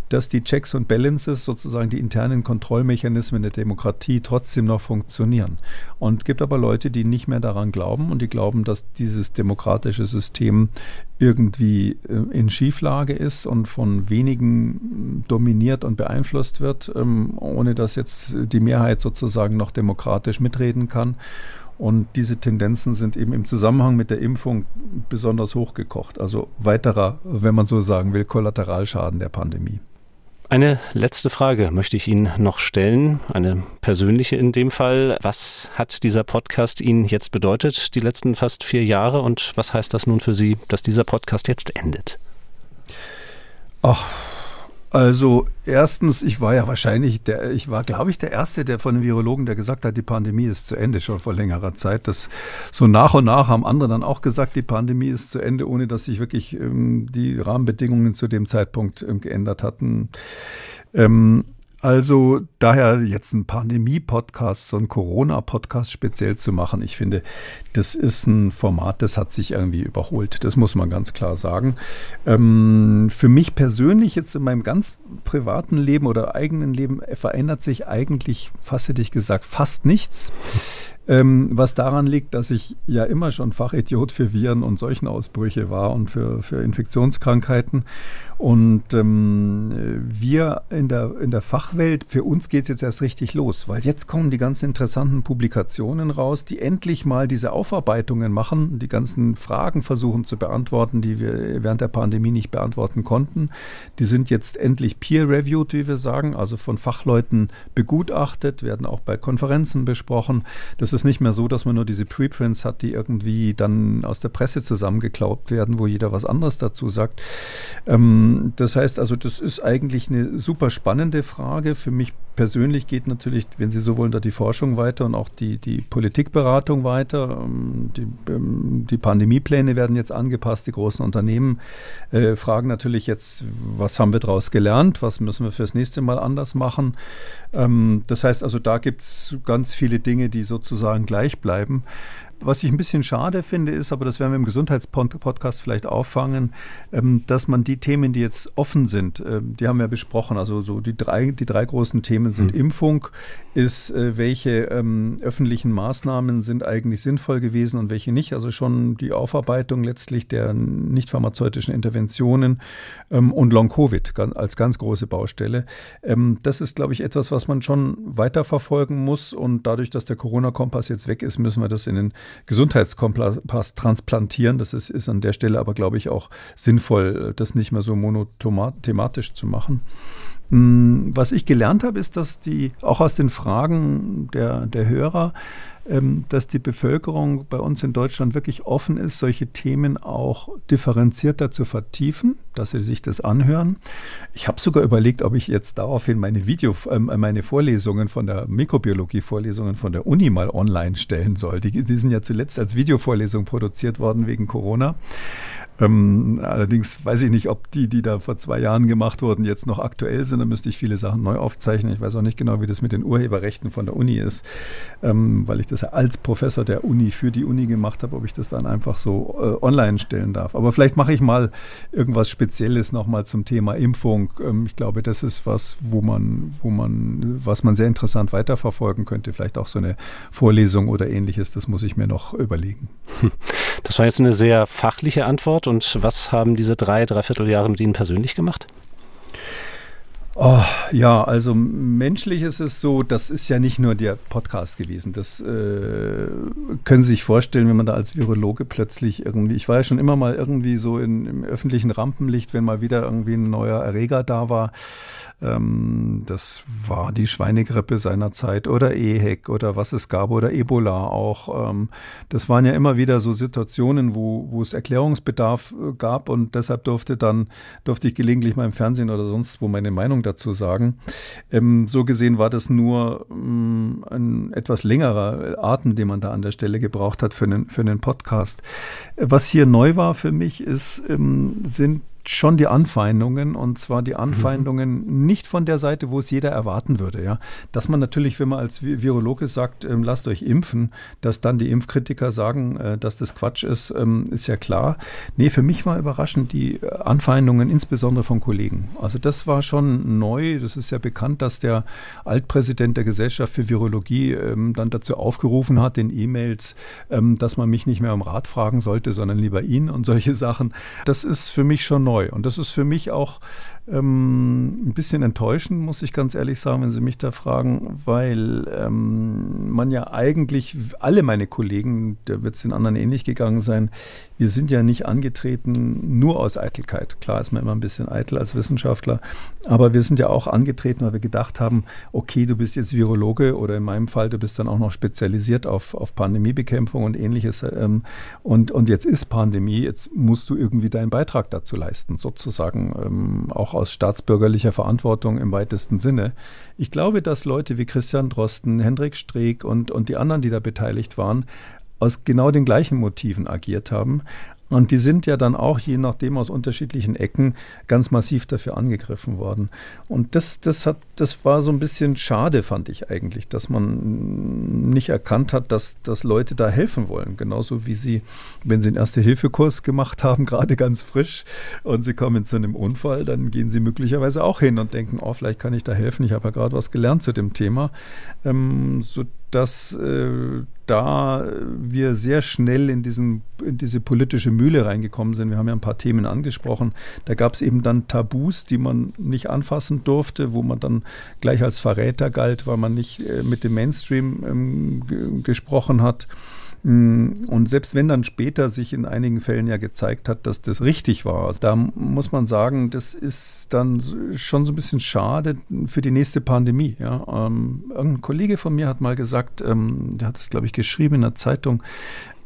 dass die Checks und Balances, sozusagen die internen Kontrollmechanismen der Demokratie trotzdem noch funktionieren. Und es gibt aber Leute, die nicht mehr daran glauben und die glauben, dass dieses demokratische System irgendwie äh, in Schieflage ist und von wenigen dominiert und beeinflusst wird, ähm, ohne dass jetzt die Mehrheit sozusagen noch demokratisch mitreden kann. Und diese Tendenzen sind eben im Zusammenhang mit der Impfung besonders hochgekocht. Also weiterer, wenn man so sagen will, Kollateralschaden der Pandemie. Eine letzte Frage möchte ich Ihnen noch stellen, eine persönliche in dem Fall. Was hat dieser Podcast Ihnen jetzt bedeutet, die letzten fast vier Jahre? Und was heißt das nun für Sie, dass dieser Podcast jetzt endet? Ach, also erstens, ich war ja wahrscheinlich der, ich war, glaube ich, der Erste, der von den Virologen, der gesagt hat, die Pandemie ist zu Ende schon vor längerer Zeit. Das so nach und nach haben andere dann auch gesagt, die Pandemie ist zu Ende, ohne dass sich wirklich ähm, die Rahmenbedingungen zu dem Zeitpunkt ähm, geändert hatten. Ähm, also daher jetzt ein Pandemie-Podcast, so ein Corona-Podcast speziell zu machen, ich finde, das ist ein Format, das hat sich irgendwie überholt. Das muss man ganz klar sagen. Ähm, für mich persönlich jetzt in meinem ganz privaten Leben oder eigenen Leben verändert sich eigentlich, fast hätte ich gesagt, fast nichts. Ähm, was daran liegt, dass ich ja immer schon Fachidiot für Viren und Seuchenausbrüche war und für, für Infektionskrankheiten. Und ähm, wir in der, in der Fachwelt, für uns geht es jetzt erst richtig los, weil jetzt kommen die ganz interessanten Publikationen raus, die endlich mal diese Aufarbeitungen machen, die ganzen Fragen versuchen zu beantworten, die wir während der Pandemie nicht beantworten konnten. Die sind jetzt endlich peer-reviewed, wie wir sagen, also von Fachleuten begutachtet, werden auch bei Konferenzen besprochen. Das ist nicht mehr so, dass man nur diese Preprints hat, die irgendwie dann aus der Presse zusammengeklaubt werden, wo jeder was anderes dazu sagt. Ähm, das heißt also, das ist eigentlich eine super spannende Frage. Für mich persönlich geht natürlich, wenn Sie so wollen, da die Forschung weiter und auch die, die Politikberatung weiter. Ähm, die, ähm, die Pandemiepläne werden jetzt angepasst. Die großen Unternehmen äh, fragen natürlich jetzt, was haben wir daraus gelernt? Was müssen wir fürs nächste Mal anders machen? Ähm, das heißt also, da gibt es ganz viele Dinge, die sozusagen gleich bleiben. Was ich ein bisschen schade finde, ist, aber das werden wir im Gesundheitspodcast vielleicht auffangen, ähm, dass man die Themen, die jetzt offen sind, ähm, die haben wir besprochen. Also so die drei, die drei großen Themen sind mhm. Impfung, ist, äh, welche ähm, öffentlichen Maßnahmen sind eigentlich sinnvoll gewesen und welche nicht. Also schon die Aufarbeitung letztlich der nicht pharmazeutischen Interventionen und Long-Covid als ganz große Baustelle. das ist, glaube ich, etwas, was man schon weiterverfolgen muss. Und dadurch, dass der Corona-Kompass jetzt weg ist, müssen wir das in den Gesundheitskompass transplantieren. Das ist, ist an der Stelle aber, glaube ich, auch sinnvoll, das nicht mehr so monothematisch zu machen. Mm, was ich gelernt habe, ist, dass die auch aus den Fragen der, der Hörer dass die Bevölkerung bei uns in Deutschland wirklich offen ist, solche Themen auch differenzierter zu vertiefen, dass sie sich das anhören. Ich habe sogar überlegt, ob ich jetzt daraufhin meine Video, äh, meine Vorlesungen von der Mikrobiologie-Vorlesungen von der Uni mal online stellen soll. Die, die sind ja zuletzt als Videovorlesung produziert worden wegen Corona. Ähm, allerdings weiß ich nicht, ob die, die da vor zwei Jahren gemacht wurden, jetzt noch aktuell sind. Da müsste ich viele Sachen neu aufzeichnen. Ich weiß auch nicht genau, wie das mit den Urheberrechten von der Uni ist, ähm, weil ich das ja als Professor der Uni für die Uni gemacht habe, ob ich das dann einfach so äh, online stellen darf. Aber vielleicht mache ich mal irgendwas Spezielles nochmal zum Thema Impfung. Ähm, ich glaube, das ist was, wo man, wo man, was man sehr interessant weiterverfolgen könnte. Vielleicht auch so eine Vorlesung oder ähnliches. Das muss ich mir noch überlegen. Das war jetzt eine sehr fachliche Antwort und was haben diese drei, dreiviertel Jahre mit Ihnen persönlich gemacht? Oh, ja, also menschlich ist es so, das ist ja nicht nur der Podcast gewesen. Das äh, können Sie sich vorstellen, wenn man da als Virologe plötzlich irgendwie, ich war ja schon immer mal irgendwie so in, im öffentlichen Rampenlicht, wenn mal wieder irgendwie ein neuer Erreger da war. Ähm, das war die Schweinegrippe seiner Zeit oder EHEC oder was es gab oder Ebola auch. Ähm, das waren ja immer wieder so Situationen, wo, wo es Erklärungsbedarf äh, gab und deshalb durfte dann, durfte ich gelegentlich mal im Fernsehen oder sonst wo meine Meinung dazu sagen. Ähm, so gesehen war das nur ähm, ein etwas längerer Atem, den man da an der Stelle gebraucht hat für einen, für einen Podcast. Was hier neu war für mich, ist, ähm, sind schon die Anfeindungen und zwar die Anfeindungen mhm. nicht von der Seite, wo es jeder erwarten würde. Ja, dass man natürlich, wenn man als Virologe sagt, ähm, lasst euch impfen, dass dann die Impfkritiker sagen, äh, dass das Quatsch ist, ähm, ist ja klar. Nee, für mich war überraschend die äh, Anfeindungen insbesondere von Kollegen. Also das war schon neu. Das ist ja bekannt, dass der Altpräsident der Gesellschaft für Virologie ähm, dann dazu aufgerufen hat in E-Mails, ähm, dass man mich nicht mehr um Rat fragen sollte, sondern lieber ihn und solche Sachen. Das ist für mich schon neu neu. Und das ist für mich auch ähm, ein bisschen enttäuschend, muss ich ganz ehrlich sagen, wenn Sie mich da fragen, weil ähm, man ja eigentlich, alle meine Kollegen, da wird es den anderen ähnlich gegangen sein, wir sind ja nicht angetreten nur aus Eitelkeit. Klar ist man immer ein bisschen eitel als Wissenschaftler, aber wir sind ja auch angetreten, weil wir gedacht haben, okay, du bist jetzt Virologe oder in meinem Fall, du bist dann auch noch spezialisiert auf, auf Pandemiebekämpfung und ähnliches. Ähm, und, und jetzt ist Pandemie, jetzt musst du irgendwie deinen Beitrag dazu leisten, sozusagen ähm, auch aus staatsbürgerlicher Verantwortung im weitesten Sinne. Ich glaube, dass Leute wie Christian Drosten, Hendrik Streeck und, und die anderen, die da beteiligt waren, aus genau den gleichen Motiven agiert haben. Und die sind ja dann auch, je nachdem, aus unterschiedlichen Ecken ganz massiv dafür angegriffen worden. Und das, das, hat, das war so ein bisschen schade, fand ich eigentlich, dass man nicht erkannt hat, dass, dass Leute da helfen wollen. Genauso wie sie, wenn sie einen Erste-Hilfe-Kurs gemacht haben, gerade ganz frisch, und sie kommen zu einem Unfall, dann gehen sie möglicherweise auch hin und denken, oh, vielleicht kann ich da helfen, ich habe ja gerade was gelernt zu dem Thema. Ähm, so dass äh, da wir sehr schnell in, diesen, in diese politische Mühle reingekommen sind. Wir haben ja ein paar Themen angesprochen. Da gab es eben dann Tabus, die man nicht anfassen durfte, wo man dann gleich als Verräter galt, weil man nicht äh, mit dem Mainstream ähm, gesprochen hat. Mm, und selbst wenn dann später sich in einigen Fällen ja gezeigt hat, dass das richtig war, also da muss man sagen, das ist dann schon so ein bisschen schade für die nächste Pandemie. Ja. Ähm, ein Kollege von mir hat mal gesagt, ähm, der hat es, glaube ich, geschrieben in der Zeitung,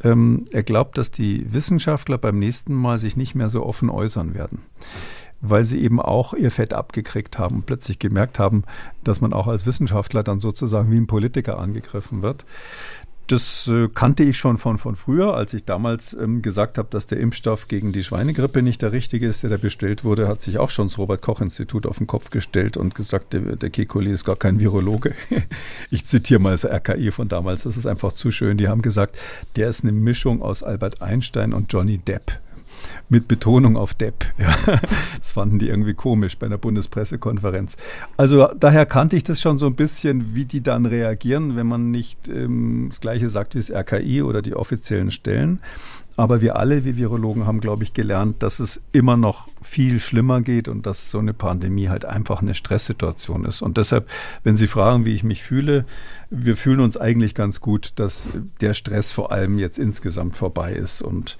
ähm, er glaubt, dass die Wissenschaftler beim nächsten Mal sich nicht mehr so offen äußern werden weil sie eben auch ihr Fett abgekriegt haben, plötzlich gemerkt haben, dass man auch als Wissenschaftler dann sozusagen wie ein Politiker angegriffen wird. Das äh, kannte ich schon von, von früher, als ich damals ähm, gesagt habe, dass der Impfstoff gegen die Schweinegrippe nicht der richtige ist, der da bestellt wurde, hat sich auch schon das Robert-Koch-Institut auf den Kopf gestellt und gesagt, der, der Kekulé ist gar kein Virologe. ich zitiere mal das RKI von damals, das ist einfach zu schön. Die haben gesagt, der ist eine Mischung aus Albert Einstein und Johnny Depp mit Betonung auf Depp. Ja, das fanden die irgendwie komisch bei einer Bundespressekonferenz. Also daher kannte ich das schon so ein bisschen, wie die dann reagieren, wenn man nicht ähm, das Gleiche sagt wie das RKI oder die offiziellen Stellen. Aber wir alle, wie Virologen, haben, glaube ich, gelernt, dass es immer noch viel schlimmer geht und dass so eine Pandemie halt einfach eine Stresssituation ist. Und deshalb, wenn Sie fragen, wie ich mich fühle, wir fühlen uns eigentlich ganz gut, dass der Stress vor allem jetzt insgesamt vorbei ist. Und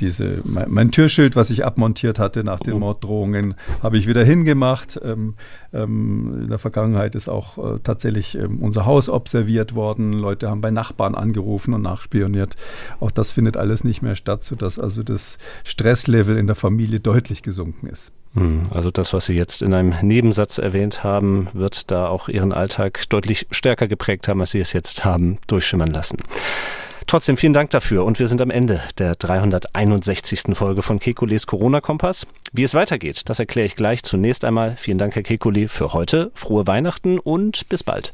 diese, mein, mein Türschild, was ich abmontiert hatte nach den oh. Morddrohungen, habe ich wieder hingemacht. Ähm, ähm, in der Vergangenheit ist auch äh, tatsächlich ähm, unser Haus observiert worden. Leute haben bei Nachbarn angerufen und nachspioniert. Auch das findet alles nicht mehr statt, sodass also das Stresslevel in der Familie deutlich gesunken ist. Hm, also das, was Sie jetzt in einem Nebensatz erwähnt haben, wird da auch Ihren Alltag deutlich stärker geprägt haben, als Sie es jetzt haben durchschimmern lassen. Trotzdem vielen Dank dafür und wir sind am Ende der 361. Folge von Kekules Corona-Kompass. Wie es weitergeht, das erkläre ich gleich. Zunächst einmal vielen Dank, Herr Kekuli, für heute. Frohe Weihnachten und bis bald.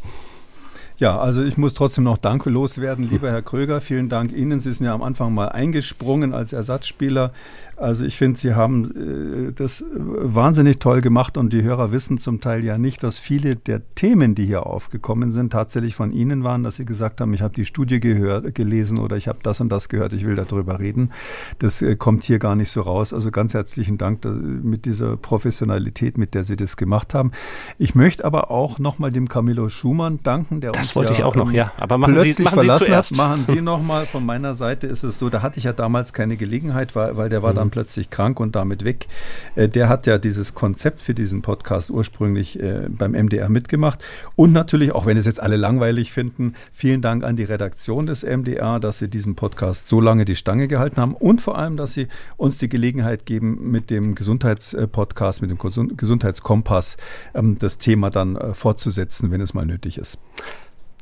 Ja, also ich muss trotzdem noch Danke loswerden, lieber Herr Kröger. Vielen Dank Ihnen. Sie sind ja am Anfang mal eingesprungen als Ersatzspieler. Also ich finde, Sie haben äh, das wahnsinnig toll gemacht und die Hörer wissen zum Teil ja nicht, dass viele der Themen, die hier aufgekommen sind, tatsächlich von Ihnen waren, dass Sie gesagt haben, ich habe die Studie gehört, gelesen oder ich habe das und das gehört, ich will darüber reden. Das äh, kommt hier gar nicht so raus. Also ganz herzlichen Dank mit dieser Professionalität, mit der Sie das gemacht haben. Ich möchte aber auch nochmal dem Camillo Schumann danken, der das uns wollte ja, ich auch noch, ähm, ja. Aber machen Sie, machen Sie zuerst. Hat. Machen Sie nochmal. Von meiner Seite ist es so, da hatte ich ja damals keine Gelegenheit, weil, weil der war mhm. Dann plötzlich krank und damit weg. Äh, der hat ja dieses Konzept für diesen Podcast ursprünglich äh, beim MDR mitgemacht. Und natürlich, auch wenn es jetzt alle langweilig finden, vielen Dank an die Redaktion des MDR, dass sie diesen Podcast so lange die Stange gehalten haben und vor allem, dass sie uns die Gelegenheit geben, mit dem Gesundheitspodcast, mit dem Gesundheitskompass ähm, das Thema dann äh, fortzusetzen, wenn es mal nötig ist.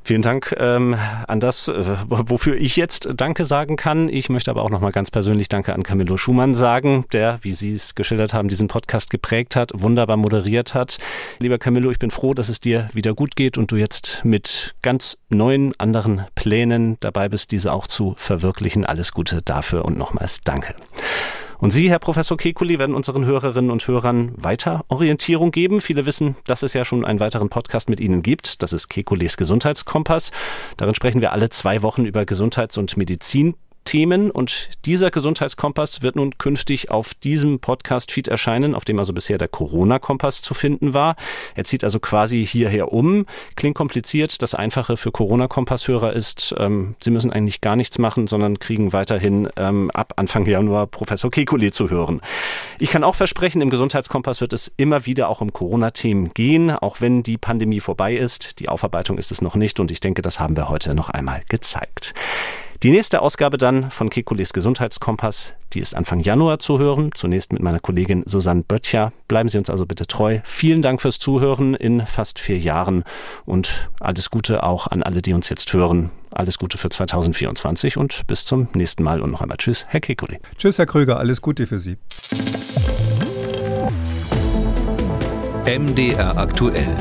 Vielen Dank ähm, an das, äh, wofür ich jetzt Danke sagen kann. Ich möchte aber auch nochmal ganz persönlich Danke an Camillo Schumann sagen, der, wie Sie es geschildert haben, diesen Podcast geprägt hat, wunderbar moderiert hat. Lieber Camillo, ich bin froh, dass es dir wieder gut geht und du jetzt mit ganz neuen anderen Plänen dabei bist, diese auch zu verwirklichen. Alles Gute dafür und nochmals Danke. Und Sie, Herr Professor Kekuli, werden unseren Hörerinnen und Hörern weiter Orientierung geben. Viele wissen, dass es ja schon einen weiteren Podcast mit Ihnen gibt. Das ist Kekulis Gesundheitskompass. Darin sprechen wir alle zwei Wochen über Gesundheits- und Medizin. Themen und dieser Gesundheitskompass wird nun künftig auf diesem Podcast-Feed erscheinen, auf dem also bisher der Corona-Kompass zu finden war. Er zieht also quasi hierher um. Klingt kompliziert. Das Einfache für Corona-Kompass-Hörer ist, ähm, sie müssen eigentlich gar nichts machen, sondern kriegen weiterhin ähm, ab Anfang Januar Professor Kekulé zu hören. Ich kann auch versprechen, im Gesundheitskompass wird es immer wieder auch um Corona-Themen gehen, auch wenn die Pandemie vorbei ist. Die Aufarbeitung ist es noch nicht und ich denke, das haben wir heute noch einmal gezeigt. Die nächste Ausgabe dann von Kekulis Gesundheitskompass, die ist Anfang Januar zu hören. Zunächst mit meiner Kollegin Susanne Böttcher. Bleiben Sie uns also bitte treu. Vielen Dank fürs Zuhören in fast vier Jahren und alles Gute auch an alle, die uns jetzt hören. Alles Gute für 2024 und bis zum nächsten Mal und noch einmal Tschüss, Herr Kekuli. Tschüss, Herr Kröger. Alles Gute für Sie. MDR aktuell.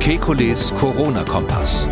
Kekules Corona-Kompass.